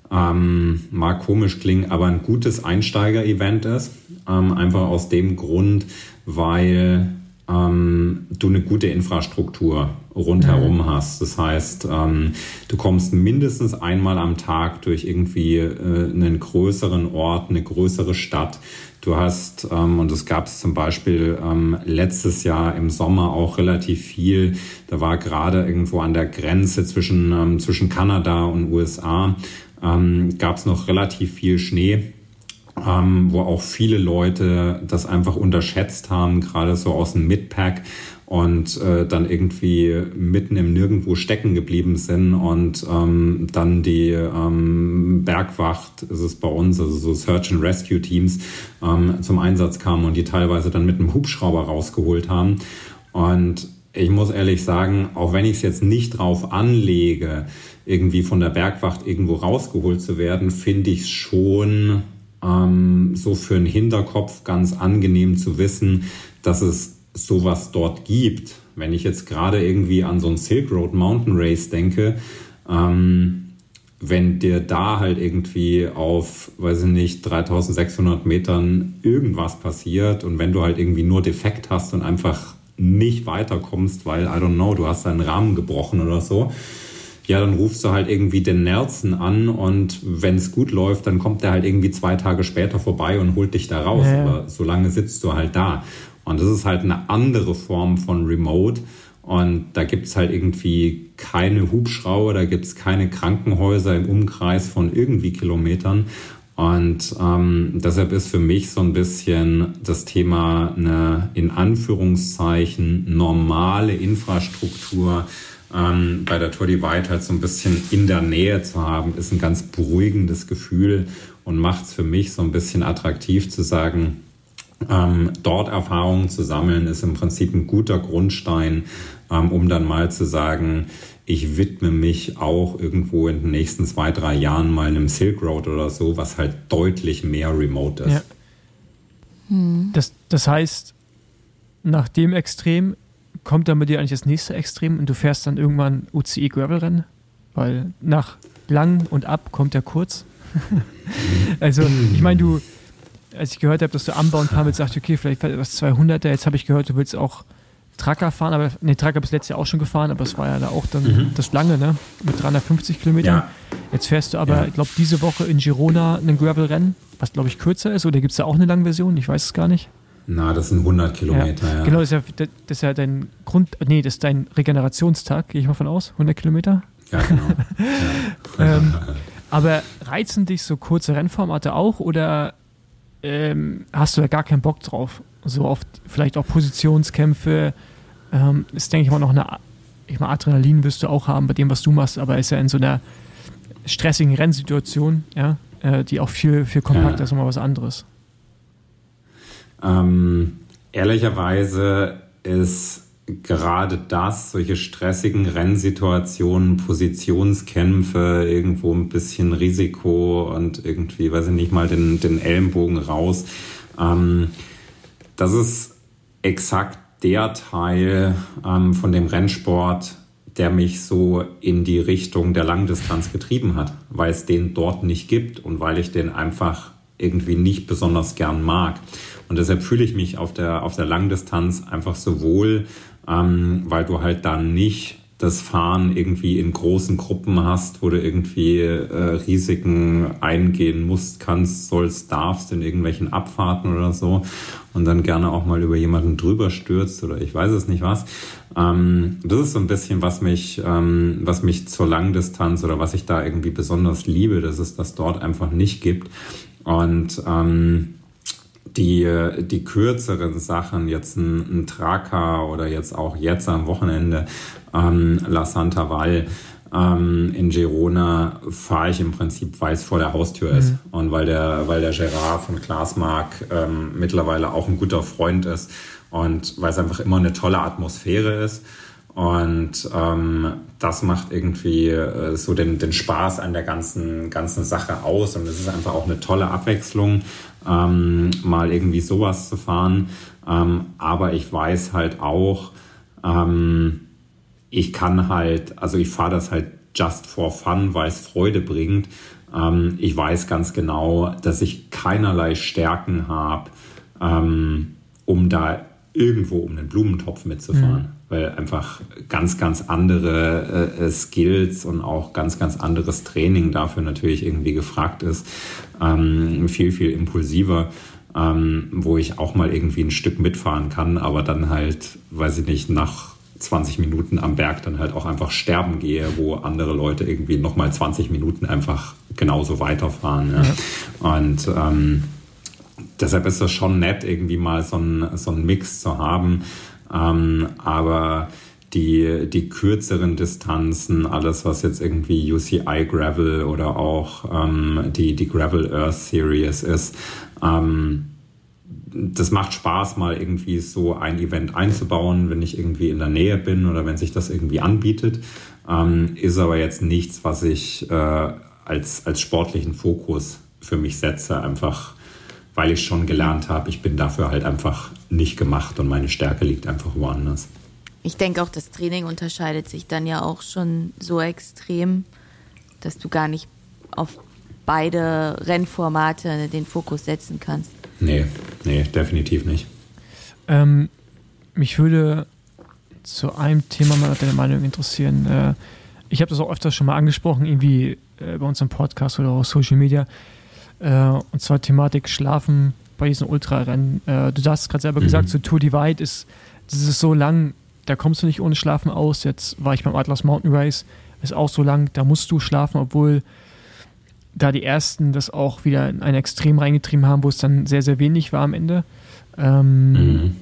ähm, mag komisch klingen, aber ein gutes Einsteiger-Event ist. Ähm, einfach aus dem Grund, weil ähm, du eine gute Infrastruktur rundherum mhm. hast. Das heißt, ähm, du kommst mindestens einmal am Tag durch irgendwie äh, einen größeren Ort, eine größere Stadt. Du hast, ähm, und das gab es zum Beispiel ähm, letztes Jahr im Sommer auch relativ viel, da war gerade irgendwo an der Grenze zwischen, ähm, zwischen Kanada und USA, ähm, gab es noch relativ viel Schnee, ähm, wo auch viele Leute das einfach unterschätzt haben, gerade so aus dem Midpack und äh, dann irgendwie mitten im Nirgendwo stecken geblieben sind und ähm, dann die ähm, Bergwacht, ist es bei uns, also so Search and Rescue Teams ähm, zum Einsatz kamen und die teilweise dann mit einem Hubschrauber rausgeholt haben. Und ich muss ehrlich sagen, auch wenn ich es jetzt nicht drauf anlege, irgendwie von der Bergwacht irgendwo rausgeholt zu werden, finde ich es schon ähm, so für einen Hinterkopf ganz angenehm zu wissen, dass es sowas dort gibt. Wenn ich jetzt gerade irgendwie an so ein Silk Road Mountain Race denke, ähm, wenn dir da halt irgendwie auf, weiß ich nicht, 3600 Metern irgendwas passiert und wenn du halt irgendwie nur defekt hast und einfach nicht weiterkommst, weil, I don't know, du hast deinen Rahmen gebrochen oder so, ja, dann rufst du halt irgendwie den Nelson an und wenn es gut läuft, dann kommt der halt irgendwie zwei Tage später vorbei und holt dich da raus. Ja. Aber so lange sitzt du halt da. Und das ist halt eine andere Form von Remote. Und da gibt's halt irgendwie keine Hubschrauber, da gibt's keine Krankenhäuser im Umkreis von irgendwie Kilometern. Und ähm, deshalb ist für mich so ein bisschen das Thema eine in Anführungszeichen normale Infrastruktur ähm, bei der Tour Divide halt so ein bisschen in der Nähe zu haben, ist ein ganz beruhigendes Gefühl und macht es für mich so ein bisschen attraktiv zu sagen, ähm, dort Erfahrungen zu sammeln, ist im Prinzip ein guter Grundstein, ähm, um dann mal zu sagen, ich widme mich auch irgendwo in den nächsten zwei, drei Jahren mal einem Silk Road oder so, was halt deutlich mehr remote ist. Ja. Hm. Das, das heißt, nach dem Extrem kommt dann bei dir eigentlich das nächste Extrem und du fährst dann irgendwann UCI Gravel Rennen, weil nach lang und ab kommt der kurz. [laughs] also ich meine, du, als ich gehört habe, dass du anbauen fahren willst, dachte ich, okay, vielleicht etwas 200er. Jetzt habe ich gehört, du willst auch Tracker fahren, aber ne, Tracker bis letztes Jahr auch schon gefahren, aber es war ja da auch dann mhm. das lange, ne? Mit 350 Kilometern. Ja. Jetzt fährst du aber, ja. ich glaube, diese Woche in Girona ein Gravel-Rennen, was glaube ich kürzer ist, oder gibt es da auch eine lange Version? Ich weiß es gar nicht. Na, das sind 100 Kilometer, ja. ja. Genau, das ist ja, das ist ja dein Grund, nee, das ist dein Regenerationstag, gehe ich mal von aus, 100 Kilometer. Ja, genau. [laughs] ähm, aber reizen dich so kurze Rennformate auch oder ähm, hast du da gar keinen Bock drauf? so oft vielleicht auch Positionskämpfe. Ähm, ist, denke ich mal, noch eine, ich meine, Adrenalin wirst du auch haben bei dem, was du machst, aber ist ja in so einer stressigen Rennsituation, ja, äh, die auch viel, viel kompakter ja. ist, nochmal was anderes. Ähm, ehrlicherweise ist gerade das, solche stressigen Rennsituationen, Positionskämpfe, irgendwo ein bisschen Risiko und irgendwie, weiß ich nicht, mal den, den Ellenbogen raus. Ähm, das ist exakt der Teil ähm, von dem Rennsport, der mich so in die Richtung der Langdistanz getrieben hat, weil es den dort nicht gibt und weil ich den einfach irgendwie nicht besonders gern mag. Und deshalb fühle ich mich auf der, auf der Langdistanz einfach so wohl, ähm, weil du halt dann nicht das Fahren irgendwie in großen Gruppen hast, wo du irgendwie äh, Risiken eingehen musst, kannst, sollst, darfst in irgendwelchen Abfahrten oder so und dann gerne auch mal über jemanden drüber stürzt oder ich weiß es nicht was. Ähm, das ist so ein bisschen, was mich, ähm, was mich zur Langdistanz oder was ich da irgendwie besonders liebe, dass es das dort einfach nicht gibt. Und ähm, die, die kürzeren Sachen, jetzt ein, ein Tracker oder jetzt auch jetzt am Wochenende ähm, La Santa Val ähm, in Girona fahre ich im Prinzip, weil es vor der Haustür mhm. ist und weil der, weil der Gerard von Glasmark ähm, mittlerweile auch ein guter Freund ist und weil es einfach immer eine tolle Atmosphäre ist. Und ähm, das macht irgendwie äh, so den, den Spaß an der ganzen, ganzen Sache aus. Und es ist einfach auch eine tolle Abwechslung ähm, mal irgendwie sowas zu fahren. Ähm, aber ich weiß halt auch, ähm, ich kann halt, also ich fahre das halt just for fun, weil es Freude bringt. Ähm, ich weiß ganz genau, dass ich keinerlei Stärken habe, ähm, um da irgendwo um den Blumentopf mitzufahren. Mhm. Weil einfach ganz, ganz andere äh, Skills und auch ganz, ganz anderes Training dafür natürlich irgendwie gefragt ist ähm, viel, viel impulsiver, ähm, wo ich auch mal irgendwie ein Stück mitfahren kann, aber dann halt, weiß ich nicht, nach 20 Minuten am Berg dann halt auch einfach sterben gehe, wo andere Leute irgendwie nochmal 20 Minuten einfach genauso weiterfahren. Ja. Ja. Und ähm, deshalb ist das schon nett, irgendwie mal so ein, so Mix zu haben. Ähm, aber die, die kürzeren Distanzen, alles was jetzt irgendwie UCI Gravel oder auch ähm, die, die Gravel Earth Series ist, ähm, das macht Spaß, mal irgendwie so ein Event einzubauen, wenn ich irgendwie in der Nähe bin oder wenn sich das irgendwie anbietet. Ähm, ist aber jetzt nichts, was ich äh, als, als sportlichen Fokus für mich setze, einfach weil ich schon gelernt habe, ich bin dafür halt einfach nicht gemacht und meine Stärke liegt einfach woanders ich denke auch, das Training unterscheidet sich dann ja auch schon so extrem, dass du gar nicht auf beide Rennformate den Fokus setzen kannst. Nee, nee, definitiv nicht. Ähm, mich würde zu einem Thema mal deine Meinung interessieren. Äh, ich habe das auch öfters schon mal angesprochen, irgendwie äh, bei uns im Podcast oder auf Social Media. Äh, und zwar Thematik Schlafen bei diesen Ultrarennen. Du hast gerade selber mhm. gesagt, so Tour Divide ist, das ist so lang, da kommst du nicht ohne Schlafen aus. Jetzt war ich beim Atlas Mountain Race, ist auch so lang, da musst du schlafen, obwohl da die ersten das auch wieder in ein Extrem reingetrieben haben, wo es dann sehr, sehr wenig war am Ende. Ähm, mhm.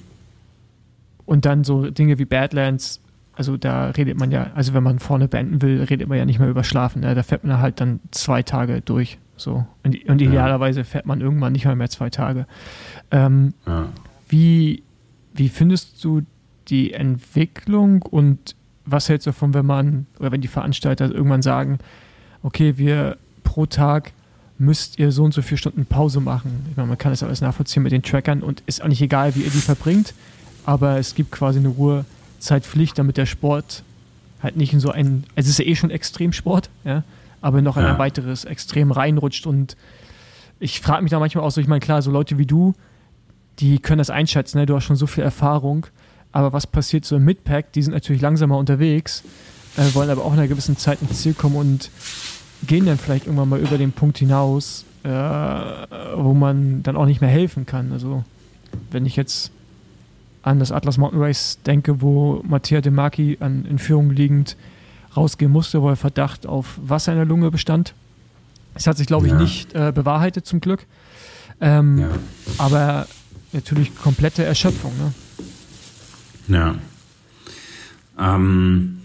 Und dann so Dinge wie Badlands, also da redet man ja, also wenn man vorne beenden will, redet man ja nicht mehr über Schlafen. Ne? Da fährt man halt dann zwei Tage durch. So. Und, und idealerweise fährt man irgendwann nicht mal mehr zwei Tage. Ähm, ja. wie, wie findest du die Entwicklung und was hältst du davon, wenn man oder wenn die Veranstalter irgendwann sagen, okay, wir pro Tag müsst ihr so und so viele Stunden Pause machen. Ich meine, man kann das alles nachvollziehen mit den Trackern und ist auch nicht egal, wie ihr die verbringt, aber es gibt quasi eine Ruhezeitpflicht, damit der Sport halt nicht in so ein, also es ist ja eh schon Extremsport, ja, aber noch in ja. ein weiteres Extrem reinrutscht und ich frage mich da manchmal auch so, ich meine, klar, so Leute wie du, die können das einschätzen, ne? du hast schon so viel Erfahrung, aber was passiert so im Midpack? Die sind natürlich langsamer unterwegs, äh, wollen aber auch in einer gewissen Zeit ins Ziel kommen und gehen dann vielleicht irgendwann mal über den Punkt hinaus, äh, wo man dann auch nicht mehr helfen kann. Also wenn ich jetzt an das Atlas Mountain Race denke, wo Mattia De Marchi an, in Führung liegend rausgehen musste, wo er Verdacht auf Wasser in der Lunge bestand. Es hat sich, glaube ich, ja. nicht äh, bewahrheitet zum Glück. Ähm, ja. Aber natürlich komplette Erschöpfung. Ne? Ja. Ähm,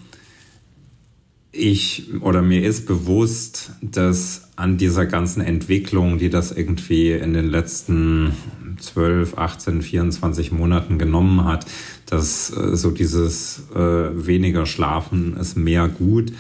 ich oder mir ist bewusst, dass an dieser ganzen Entwicklung, die das irgendwie in den letzten 12, 18, 24 Monaten genommen hat, dass äh, so dieses äh, weniger Schlafen ist mehr gut,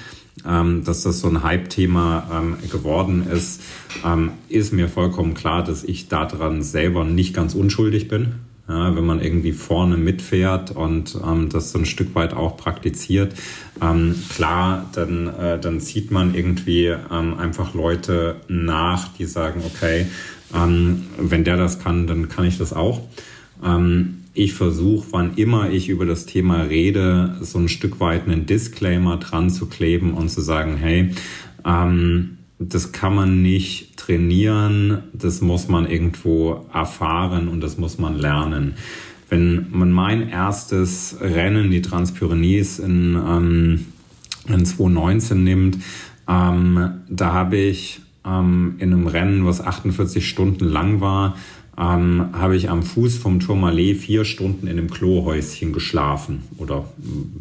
ähm, dass das so ein Hype-Thema ähm, geworden ist, ähm, ist mir vollkommen klar, dass ich daran selber nicht ganz unschuldig bin. Ja, wenn man irgendwie vorne mitfährt und ähm, das so ein Stück weit auch praktiziert, ähm, klar, dann, äh, dann zieht man irgendwie ähm, einfach Leute nach, die sagen, okay, ähm, wenn der das kann, dann kann ich das auch. Ähm, ich versuche, wann immer ich über das Thema rede, so ein Stück weit einen Disclaimer dran zu kleben und zu sagen, hey, ähm, das kann man nicht trainieren, das muss man irgendwo erfahren und das muss man lernen. Wenn man mein erstes Rennen, die Transpyrenees in, ähm, in 2019 nimmt, ähm, da habe ich ähm, in einem Rennen, was 48 Stunden lang war, ähm, habe ich am Fuß vom Tourmalet vier Stunden in einem Klohäuschen geschlafen. Oder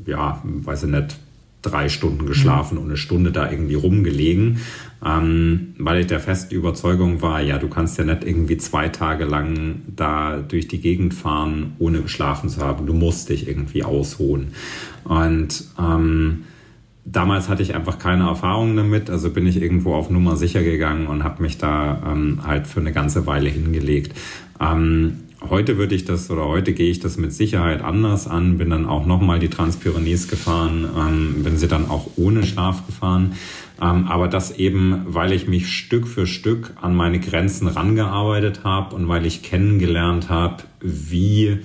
ja, weiß ich nicht, drei Stunden geschlafen mhm. und eine Stunde da irgendwie rumgelegen, ähm, weil ich der festen Überzeugung war, ja, du kannst ja nicht irgendwie zwei Tage lang da durch die Gegend fahren, ohne geschlafen zu haben. Du musst dich irgendwie ausruhen. Und ähm, damals hatte ich einfach keine Erfahrung damit, also bin ich irgendwo auf Nummer sicher gegangen und habe mich da ähm, halt für eine ganze Weile hingelegt. Ähm, heute würde ich das oder heute gehe ich das mit Sicherheit anders an, bin dann auch nochmal die Transpyrenees gefahren, ähm, bin sie dann auch ohne Schlaf gefahren. Ähm, aber das eben, weil ich mich Stück für Stück an meine Grenzen rangearbeitet habe und weil ich kennengelernt habe, wie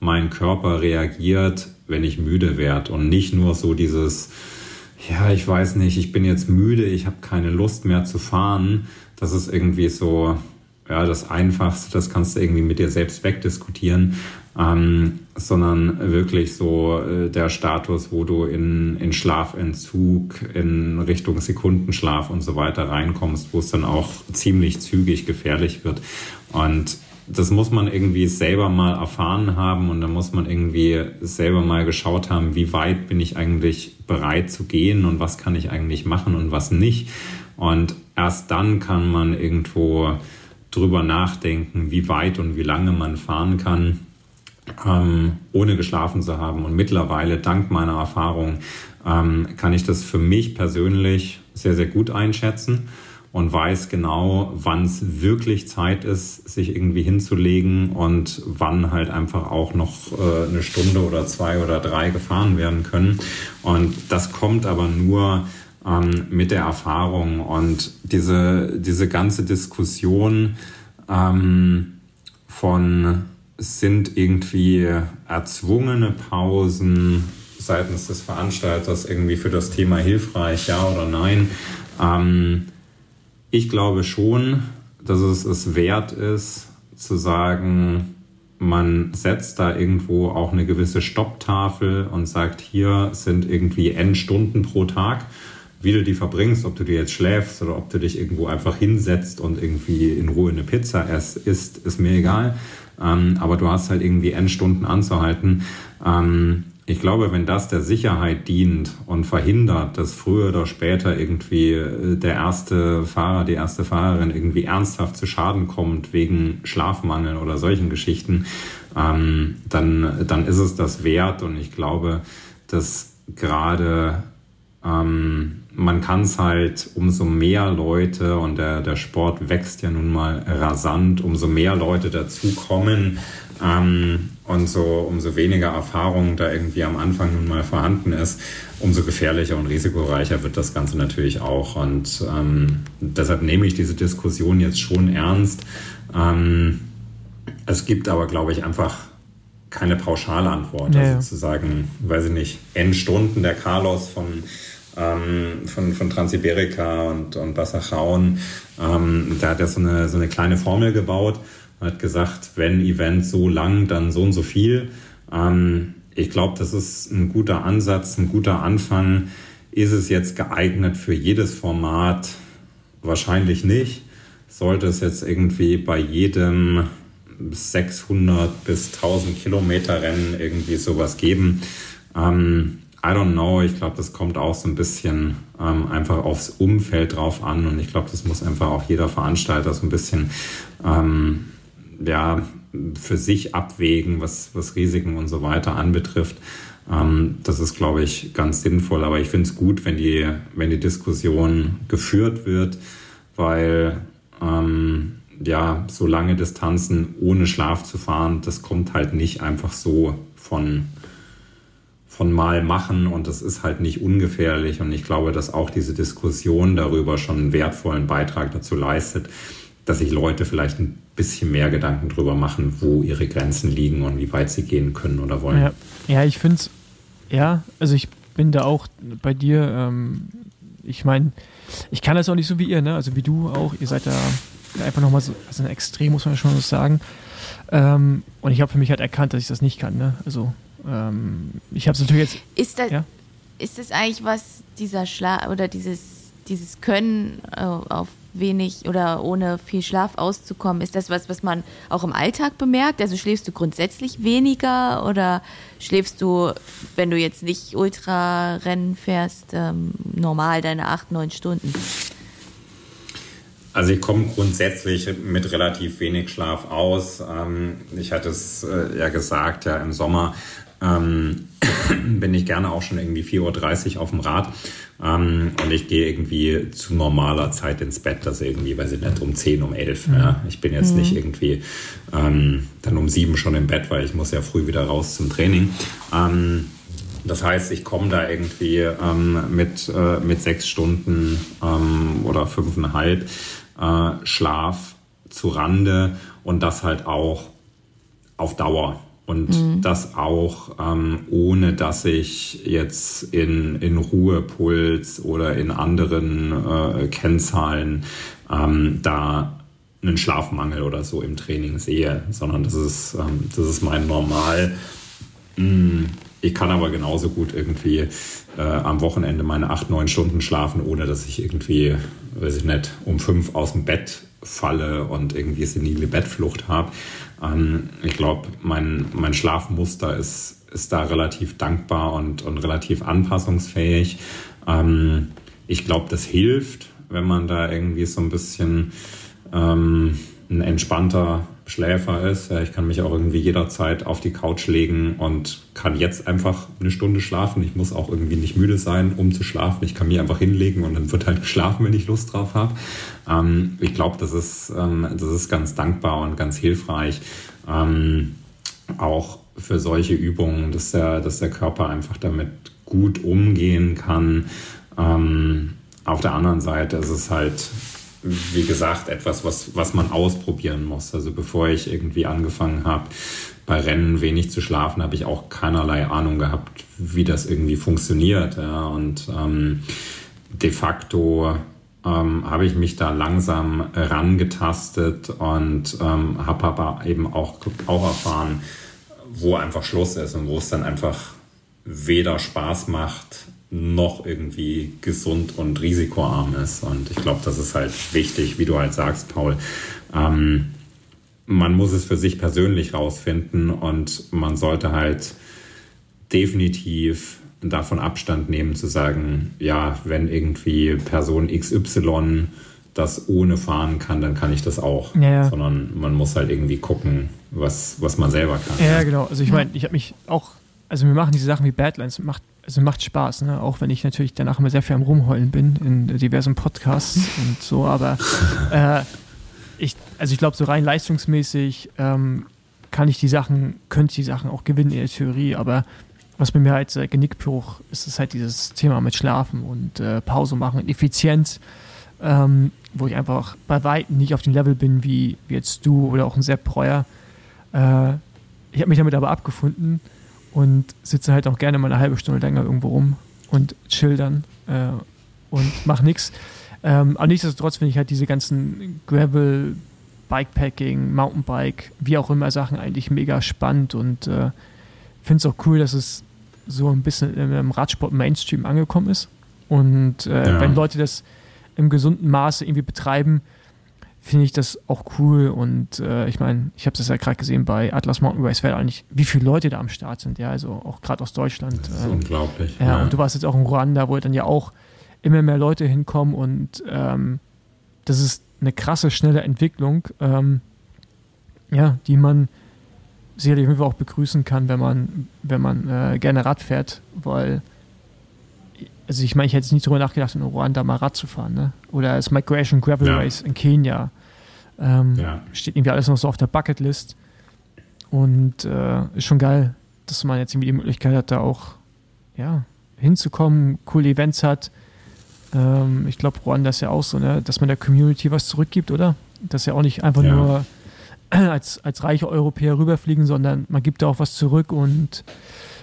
mein Körper reagiert, wenn ich müde werde und nicht nur so dieses ja, ich weiß nicht, ich bin jetzt müde, ich habe keine Lust mehr zu fahren. Das ist irgendwie so, ja, das Einfachste, das kannst du irgendwie mit dir selbst wegdiskutieren, ähm, sondern wirklich so äh, der Status, wo du in, in Schlafentzug, in Richtung Sekundenschlaf und so weiter reinkommst, wo es dann auch ziemlich zügig gefährlich wird. Und das muss man irgendwie selber mal erfahren haben und da muss man irgendwie selber mal geschaut haben, wie weit bin ich eigentlich bereit zu gehen und was kann ich eigentlich machen und was nicht. Und erst dann kann man irgendwo drüber nachdenken, wie weit und wie lange man fahren kann, ähm, ohne geschlafen zu haben. Und mittlerweile, dank meiner Erfahrung, ähm, kann ich das für mich persönlich sehr, sehr gut einschätzen und weiß genau, wann es wirklich Zeit ist, sich irgendwie hinzulegen und wann halt einfach auch noch äh, eine Stunde oder zwei oder drei gefahren werden können. Und das kommt aber nur ähm, mit der Erfahrung und diese, diese ganze Diskussion ähm, von sind irgendwie erzwungene Pausen seitens des Veranstalters irgendwie für das Thema hilfreich, ja oder nein. Ähm, ich glaube schon, dass es es wert ist, zu sagen, man setzt da irgendwo auch eine gewisse Stopptafel und sagt, hier sind irgendwie N Stunden pro Tag. Wie du die verbringst, ob du dir jetzt schläfst oder ob du dich irgendwo einfach hinsetzt und irgendwie in Ruhe eine Pizza isst, ist mir egal. Ähm, aber du hast halt irgendwie N Stunden anzuhalten. Ähm, ich glaube, wenn das der Sicherheit dient und verhindert, dass früher oder später irgendwie äh, der erste Fahrer, die erste Fahrerin irgendwie ernsthaft zu Schaden kommt wegen Schlafmangel oder solchen Geschichten, ähm, dann, dann ist es das wert. Und ich glaube, dass gerade ähm, man kann es halt, umso mehr Leute, und der, der Sport wächst ja nun mal rasant, umso mehr Leute dazukommen, ähm, und so umso weniger Erfahrung da irgendwie am Anfang nun mal vorhanden ist, umso gefährlicher und risikoreicher wird das Ganze natürlich auch. Und ähm, deshalb nehme ich diese Diskussion jetzt schon ernst. Ähm, es gibt aber, glaube ich, einfach keine pauschale Antwort. Ja, also zu sagen, weiß ich nicht, Endstunden der Carlos von ähm, von, von Transiberica und, und Bassachauen, ähm, der hat ja so eine, so eine kleine Formel gebaut hat gesagt, wenn Event so lang, dann so und so viel. Ähm, ich glaube, das ist ein guter Ansatz, ein guter Anfang. Ist es jetzt geeignet für jedes Format? Wahrscheinlich nicht. Sollte es jetzt irgendwie bei jedem 600 bis 1000 Kilometer Rennen irgendwie sowas geben. Ähm, I don't know, ich glaube, das kommt auch so ein bisschen ähm, einfach aufs Umfeld drauf an und ich glaube, das muss einfach auch jeder Veranstalter so ein bisschen ähm, ja, für sich abwägen, was, was Risiken und so weiter anbetrifft. Ähm, das ist, glaube ich, ganz sinnvoll, aber ich finde es gut, wenn die, wenn die Diskussion geführt wird, weil ähm, ja, so lange Distanzen ohne Schlaf zu fahren, das kommt halt nicht einfach so von von mal machen und das ist halt nicht ungefährlich und ich glaube, dass auch diese Diskussion darüber schon einen wertvollen Beitrag dazu leistet, dass sich Leute vielleicht ein bisschen mehr Gedanken darüber machen, wo ihre Grenzen liegen und wie weit sie gehen können oder wollen. Ja, ja ich finde es, ja, also ich bin da auch bei dir, ähm, ich meine, ich kann das auch nicht so wie ihr, ne? also wie du auch, ihr seid da einfach nochmal so, also ein Extrem, muss man schon so sagen. Ähm, und ich habe für mich halt erkannt, dass ich das nicht kann. Ne? Also ähm, ich habe es natürlich jetzt. Ist das, ja? ist das eigentlich was, dieser Schlaf oder dieses, dieses Können äh, auf wenig oder ohne viel Schlaf auszukommen, ist das was, was man auch im Alltag bemerkt? Also schläfst du grundsätzlich weniger oder schläfst du, wenn du jetzt nicht Ultrarennen fährst, ähm, normal deine acht, neun Stunden? Also ich komme grundsätzlich mit relativ wenig Schlaf aus. Ähm, ich hatte es äh, ja gesagt, ja im Sommer ähm, [coughs] bin ich gerne auch schon irgendwie 4.30 Uhr auf dem Rad. Ähm, und ich gehe irgendwie zu normaler Zeit ins Bett, also irgendwie, weiß ich nicht, um 10, um 11. Mhm. Ja. Ich bin jetzt mhm. nicht irgendwie ähm, dann um 7 schon im Bett, weil ich muss ja früh wieder raus zum Training. Ähm, das heißt, ich komme da irgendwie ähm, mit, äh, mit sechs Stunden ähm, oder fünfeinhalb äh, Schlaf zu Rande und das halt auch auf Dauer. Und mhm. das auch ähm, ohne, dass ich jetzt in, in Ruhepuls oder in anderen äh, Kennzahlen ähm, da einen Schlafmangel oder so im Training sehe, sondern das ist, ähm, das ist mein Normal. Mm, ich kann aber genauso gut irgendwie äh, am Wochenende meine acht, neun Stunden schlafen, ohne dass ich irgendwie, weiß ich nicht, um fünf aus dem Bett falle und irgendwie senile Bettflucht habe. Ähm, ich glaube, mein, mein Schlafmuster ist, ist da relativ dankbar und, und relativ anpassungsfähig. Ähm, ich glaube, das hilft, wenn man da irgendwie so ein bisschen ähm, ein entspannter Schläfer ist. Ich kann mich auch irgendwie jederzeit auf die Couch legen und kann jetzt einfach eine Stunde schlafen. Ich muss auch irgendwie nicht müde sein, um zu schlafen. Ich kann mich einfach hinlegen und dann wird halt geschlafen, wenn ich Lust drauf habe. Ähm, ich glaube, das, ist, ähm, das ist ganz dankbar und ganz hilfreich. Ähm, auch für solche Übungen, dass der, dass der Körper einfach damit gut umgehen kann. Auf der anderen Seite ist es halt wie gesagt, etwas, was, was man ausprobieren muss. Also bevor ich irgendwie angefangen habe, bei Rennen wenig zu schlafen, habe ich auch keinerlei Ahnung gehabt, wie das irgendwie funktioniert. Ja. Und ähm, de facto ähm, habe ich mich da langsam rangetastet und ähm, habe aber eben auch, auch erfahren, wo einfach Schluss ist und wo es dann einfach weder Spaß macht, noch irgendwie gesund und risikoarm ist. Und ich glaube, das ist halt wichtig, wie du halt sagst, Paul. Ähm, man muss es für sich persönlich rausfinden und man sollte halt definitiv davon Abstand nehmen zu sagen, ja, wenn irgendwie Person XY das ohne fahren kann, dann kann ich das auch. Ja, ja. Sondern man muss halt irgendwie gucken, was, was man selber kann. Ja, genau. Also ich meine, ich habe mich auch, also mir machen diese Sachen wie Badlands, macht also macht Spaß, ne? auch wenn ich natürlich danach immer sehr viel am Rumheulen bin in diversen Podcasts [laughs] und so, aber äh, ich, also ich glaube, so rein leistungsmäßig ähm, kann ich die Sachen, könnte ich die Sachen auch gewinnen in der Theorie, aber was bei mir halt äh, Genickbruch ist, ist halt dieses Thema mit Schlafen und äh, Pause machen, Effizienz, ähm, wo ich einfach bei weitem nicht auf dem Level bin wie, wie jetzt du oder auch ein Sepp Breuer. Äh, ich habe mich damit aber abgefunden und sitze halt auch gerne mal eine halbe Stunde länger irgendwo rum und chill dann äh, und mach nichts. Ähm, aber nichtsdestotrotz finde ich halt diese ganzen Gravel, Bikepacking, Mountainbike, wie auch immer Sachen eigentlich mega spannend und äh, finde es auch cool, dass es so ein bisschen im Radsport Mainstream angekommen ist. Und äh, ja. wenn Leute das im gesunden Maße irgendwie betreiben, finde ich das auch cool. Und äh, ich meine, ich habe das ja gerade gesehen bei Atlas Mountain Race, eigentlich, wie viele Leute da am Start sind, ja, also auch gerade aus Deutschland. Das ist ähm, unglaublich. Ja, ja, und du warst jetzt auch in Ruanda, wo dann ja auch immer mehr Leute hinkommen und ähm, das ist eine krasse, schnelle Entwicklung, ähm, ja, die man sicherlich auch begrüßen kann, wenn man, wenn man äh, gerne Rad fährt, weil also ich meine, ich hätte jetzt nicht darüber nachgedacht, in Ruanda mal Rad zu fahren, ne? Oder das Migration Gravel ja. Race in Kenia. Ähm, ja. Steht irgendwie alles noch so auf der Bucketlist. Und äh, ist schon geil, dass man jetzt irgendwie die Möglichkeit hat, da auch ja, hinzukommen, coole Events hat. Ähm, ich glaube, Ruanda ist ja auch so, ne, dass man der Community was zurückgibt, oder? Dass ja auch nicht einfach ja. nur [clears throat] als, als reiche Europäer rüberfliegen, sondern man gibt da auch was zurück und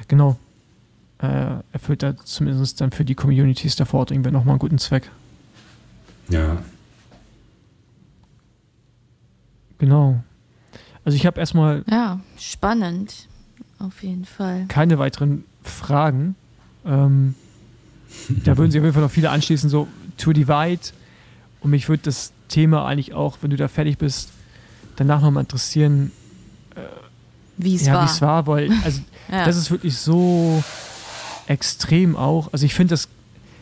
genau, äh, erfüllt da zumindest dann für die Communities da vor Ort irgendwie nochmal einen guten Zweck. Ja. Genau. Also ich habe erstmal. Ja, spannend. Auf jeden Fall. Keine weiteren Fragen. Ähm, da würden sich auf jeden Fall noch viele anschließen, so To Divide. Und mich würde das Thema eigentlich auch, wenn du da fertig bist, danach nochmal interessieren. Äh, wie es ja, war. Wie es war, weil, [laughs] also, ja. das ist wirklich so extrem auch. Also ich finde das,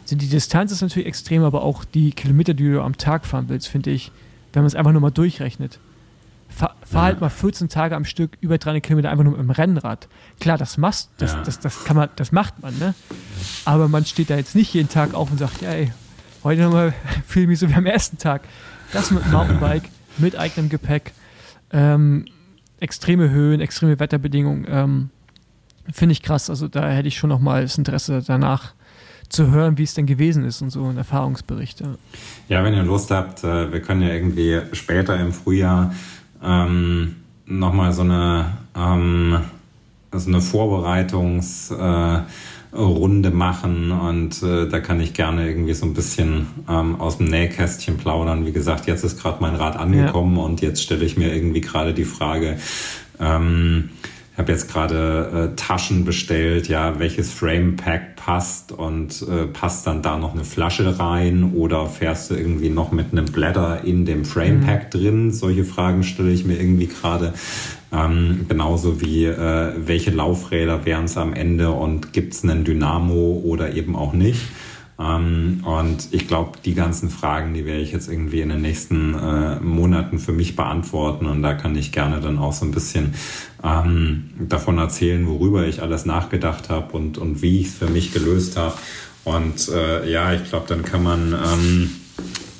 also die Distanz ist natürlich extrem, aber auch die Kilometer, die du am Tag fahren willst, finde ich, wenn man es einfach nur mal durchrechnet. Fahr, fahr halt mal 14 Tage am Stück über 300 Kilometer einfach nur mit dem Rennrad. Klar, das machst, das, ja. das, das, kann man, das macht man, ne? Aber man steht da jetzt nicht jeden Tag auf und sagt, ja, ey, heute nochmal [laughs] fühle ich mich so wie am ersten Tag. Das mit Mountainbike, [laughs] mit eigenem Gepäck, ähm, extreme Höhen, extreme Wetterbedingungen, ähm, Finde ich krass. Also da hätte ich schon noch mal das Interesse danach zu hören, wie es denn gewesen ist und so ein Erfahrungsbericht. Ja, ja wenn ihr Lust habt, äh, wir können ja irgendwie später im Frühjahr ähm, nochmal so eine, ähm, so eine Vorbereitungsrunde äh, machen und äh, da kann ich gerne irgendwie so ein bisschen ähm, aus dem Nähkästchen plaudern. Wie gesagt, jetzt ist gerade mein Rad angekommen ja. und jetzt stelle ich mir irgendwie gerade die Frage, ähm, habe jetzt gerade äh, Taschen bestellt, ja, welches Frame Pack passt und äh, passt dann da noch eine Flasche rein oder fährst du irgendwie noch mit einem Blätter in dem Frame Pack mhm. drin? Solche Fragen stelle ich mir irgendwie gerade. Ähm, genauso wie äh, welche Laufräder wären es am Ende und gibt es einen Dynamo oder eben auch nicht? Ähm, und ich glaube, die ganzen Fragen, die werde ich jetzt irgendwie in den nächsten äh, Monaten für mich beantworten. Und da kann ich gerne dann auch so ein bisschen ähm, davon erzählen, worüber ich alles nachgedacht habe und, und wie ich es für mich gelöst habe. Und äh, ja, ich glaube, dann kann man ähm,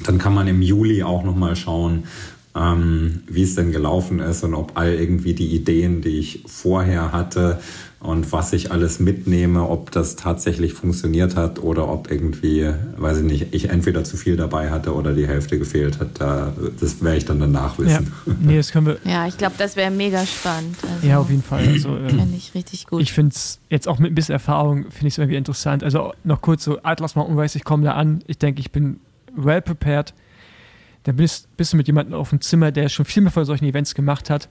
dann kann man im Juli auch nochmal schauen, ähm, wie es denn gelaufen ist und ob all irgendwie die Ideen, die ich vorher hatte, und was ich alles mitnehme, ob das tatsächlich funktioniert hat oder ob irgendwie, weiß ich nicht, ich entweder zu viel dabei hatte oder die Hälfte gefehlt hat. Da, das werde ich dann danach wissen. Ja, nee, das können wir. Ja, ich glaube, das wäre mega spannend. Also, ja, auf jeden Fall. Also, ähm, Fände ich richtig gut. Ich finde es jetzt auch mit ein bisschen Erfahrung, finde ich es irgendwie interessant. Also noch kurz so, Atlas Mountain Race, ich komme da an, ich denke, ich bin well prepared. Dann bist, bist du mit jemandem auf dem Zimmer, der schon viel mehr von solchen Events gemacht hat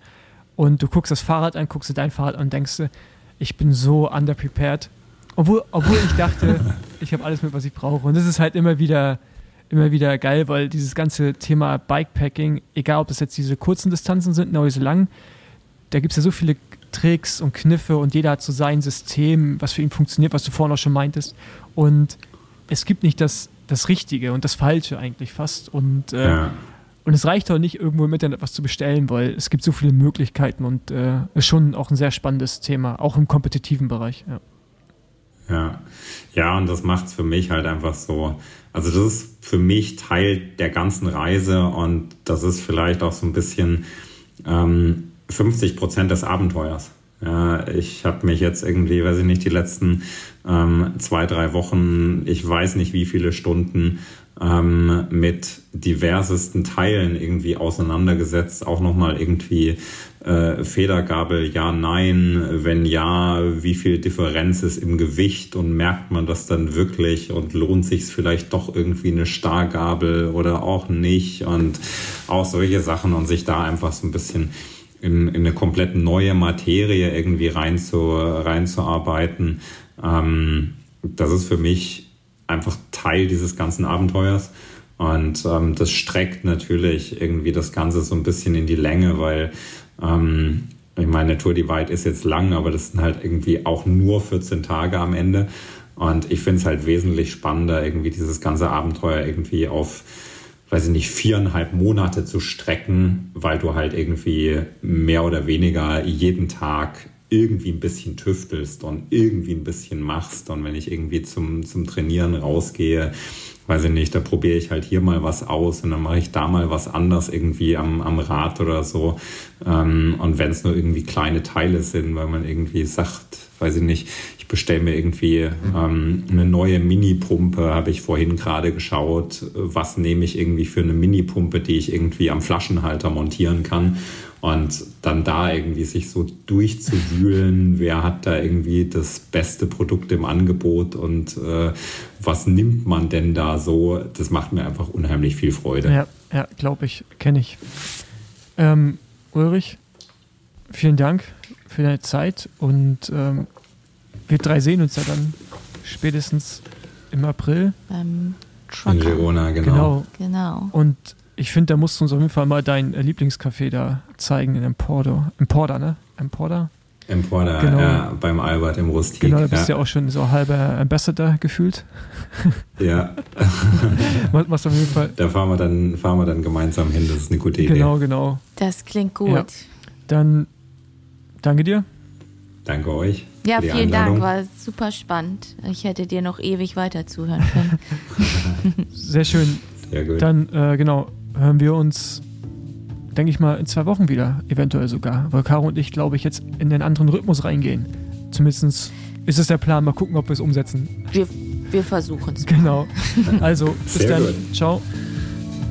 und du guckst das Fahrrad an, guckst du dein Fahrrad an und denkst, ich bin so underprepared. Obwohl, obwohl ich dachte, [laughs] ich habe alles mit, was ich brauche. Und das ist halt immer wieder, immer wieder geil, weil dieses ganze Thema Bikepacking, egal ob das jetzt diese kurzen Distanzen sind, noch diese lang, da gibt es ja so viele Tricks und Kniffe und jeder hat so sein System, was für ihn funktioniert, was du vorhin auch schon meintest. Und es gibt nicht das, das Richtige und das Falsche eigentlich fast. Und äh, ja. Und es reicht auch nicht, irgendwo im Internet was zu bestellen, weil es gibt so viele Möglichkeiten und äh, ist schon auch ein sehr spannendes Thema, auch im kompetitiven Bereich. Ja, ja, ja und das macht es für mich halt einfach so. Also das ist für mich Teil der ganzen Reise und das ist vielleicht auch so ein bisschen ähm, 50 Prozent des Abenteuers. Ja, ich habe mich jetzt irgendwie, weiß ich nicht, die letzten ähm, zwei, drei Wochen, ich weiß nicht wie viele Stunden ähm, mit diversesten Teilen irgendwie auseinandergesetzt, auch nochmal irgendwie äh, Federgabel, ja, nein, wenn ja, wie viel Differenz ist im Gewicht und merkt man das dann wirklich und lohnt sich vielleicht doch irgendwie eine Stargabel oder auch nicht? Und auch solche Sachen und sich da einfach so ein bisschen in, in eine komplett neue Materie irgendwie rein zu, reinzuarbeiten. Ähm, das ist für mich einfach Teil dieses ganzen Abenteuers. Und ähm, das streckt natürlich irgendwie das Ganze so ein bisschen in die Länge, weil ähm, ich meine, Tour Divide ist jetzt lang, aber das sind halt irgendwie auch nur 14 Tage am Ende. Und ich finde es halt wesentlich spannender, irgendwie dieses ganze Abenteuer irgendwie auf, weiß ich nicht, viereinhalb Monate zu strecken, weil du halt irgendwie mehr oder weniger jeden Tag irgendwie ein bisschen tüftelst und irgendwie ein bisschen machst. Und wenn ich irgendwie zum, zum Trainieren rausgehe, weiß ich nicht, da probiere ich halt hier mal was aus und dann mache ich da mal was anders irgendwie am, am Rad oder so. Ähm, und wenn es nur irgendwie kleine Teile sind, weil man irgendwie sagt, weiß ich nicht, ich bestelle mir irgendwie ähm, eine neue Mini-Pumpe, habe ich vorhin gerade geschaut, was nehme ich irgendwie für eine Mini-Pumpe, die ich irgendwie am Flaschenhalter montieren kann. Und dann da irgendwie sich so durchzuwühlen, wer hat da irgendwie das beste Produkt im Angebot und äh, was nimmt man denn da so, das macht mir einfach unheimlich viel Freude. Ja, ja glaube ich, kenne ich. Ähm, Ulrich, vielen Dank für deine Zeit und ähm, wir drei sehen uns ja dann spätestens im April. Beim In Girona, genau. Genau. Genau. Und ich finde, da musst du uns auf jeden Fall mal dein äh, Lieblingscafé da zeigen in Empordo. Emporda, ne? Emporda? Emporda, Genau. ja, beim Albert im Rustik. Genau, da bist du ja. ja auch schon so halber Ambassador gefühlt. ja. Was machst du auf jeden Fall. Da fahren wir, dann, fahren wir dann gemeinsam hin, das ist eine gute Idee. Genau, genau. Das klingt gut. Ja. Dann danke dir. Danke euch. Ja, für die vielen Einladung. Dank, war super spannend. Ich hätte dir noch ewig weiter zuhören können. [laughs] Sehr schön. Sehr gut. Dann, äh, genau, hören wir uns, denke ich mal, in zwei Wochen wieder, eventuell sogar. Weil Caro und ich, glaube ich, jetzt in den anderen Rhythmus reingehen. Zumindest ist es der Plan. Mal gucken, ob wir es umsetzen. Wir, wir versuchen es. Genau. Also, bis Sehr dann. gut. Ciao.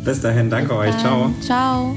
Bis dahin, danke euch. Ciao. Ciao.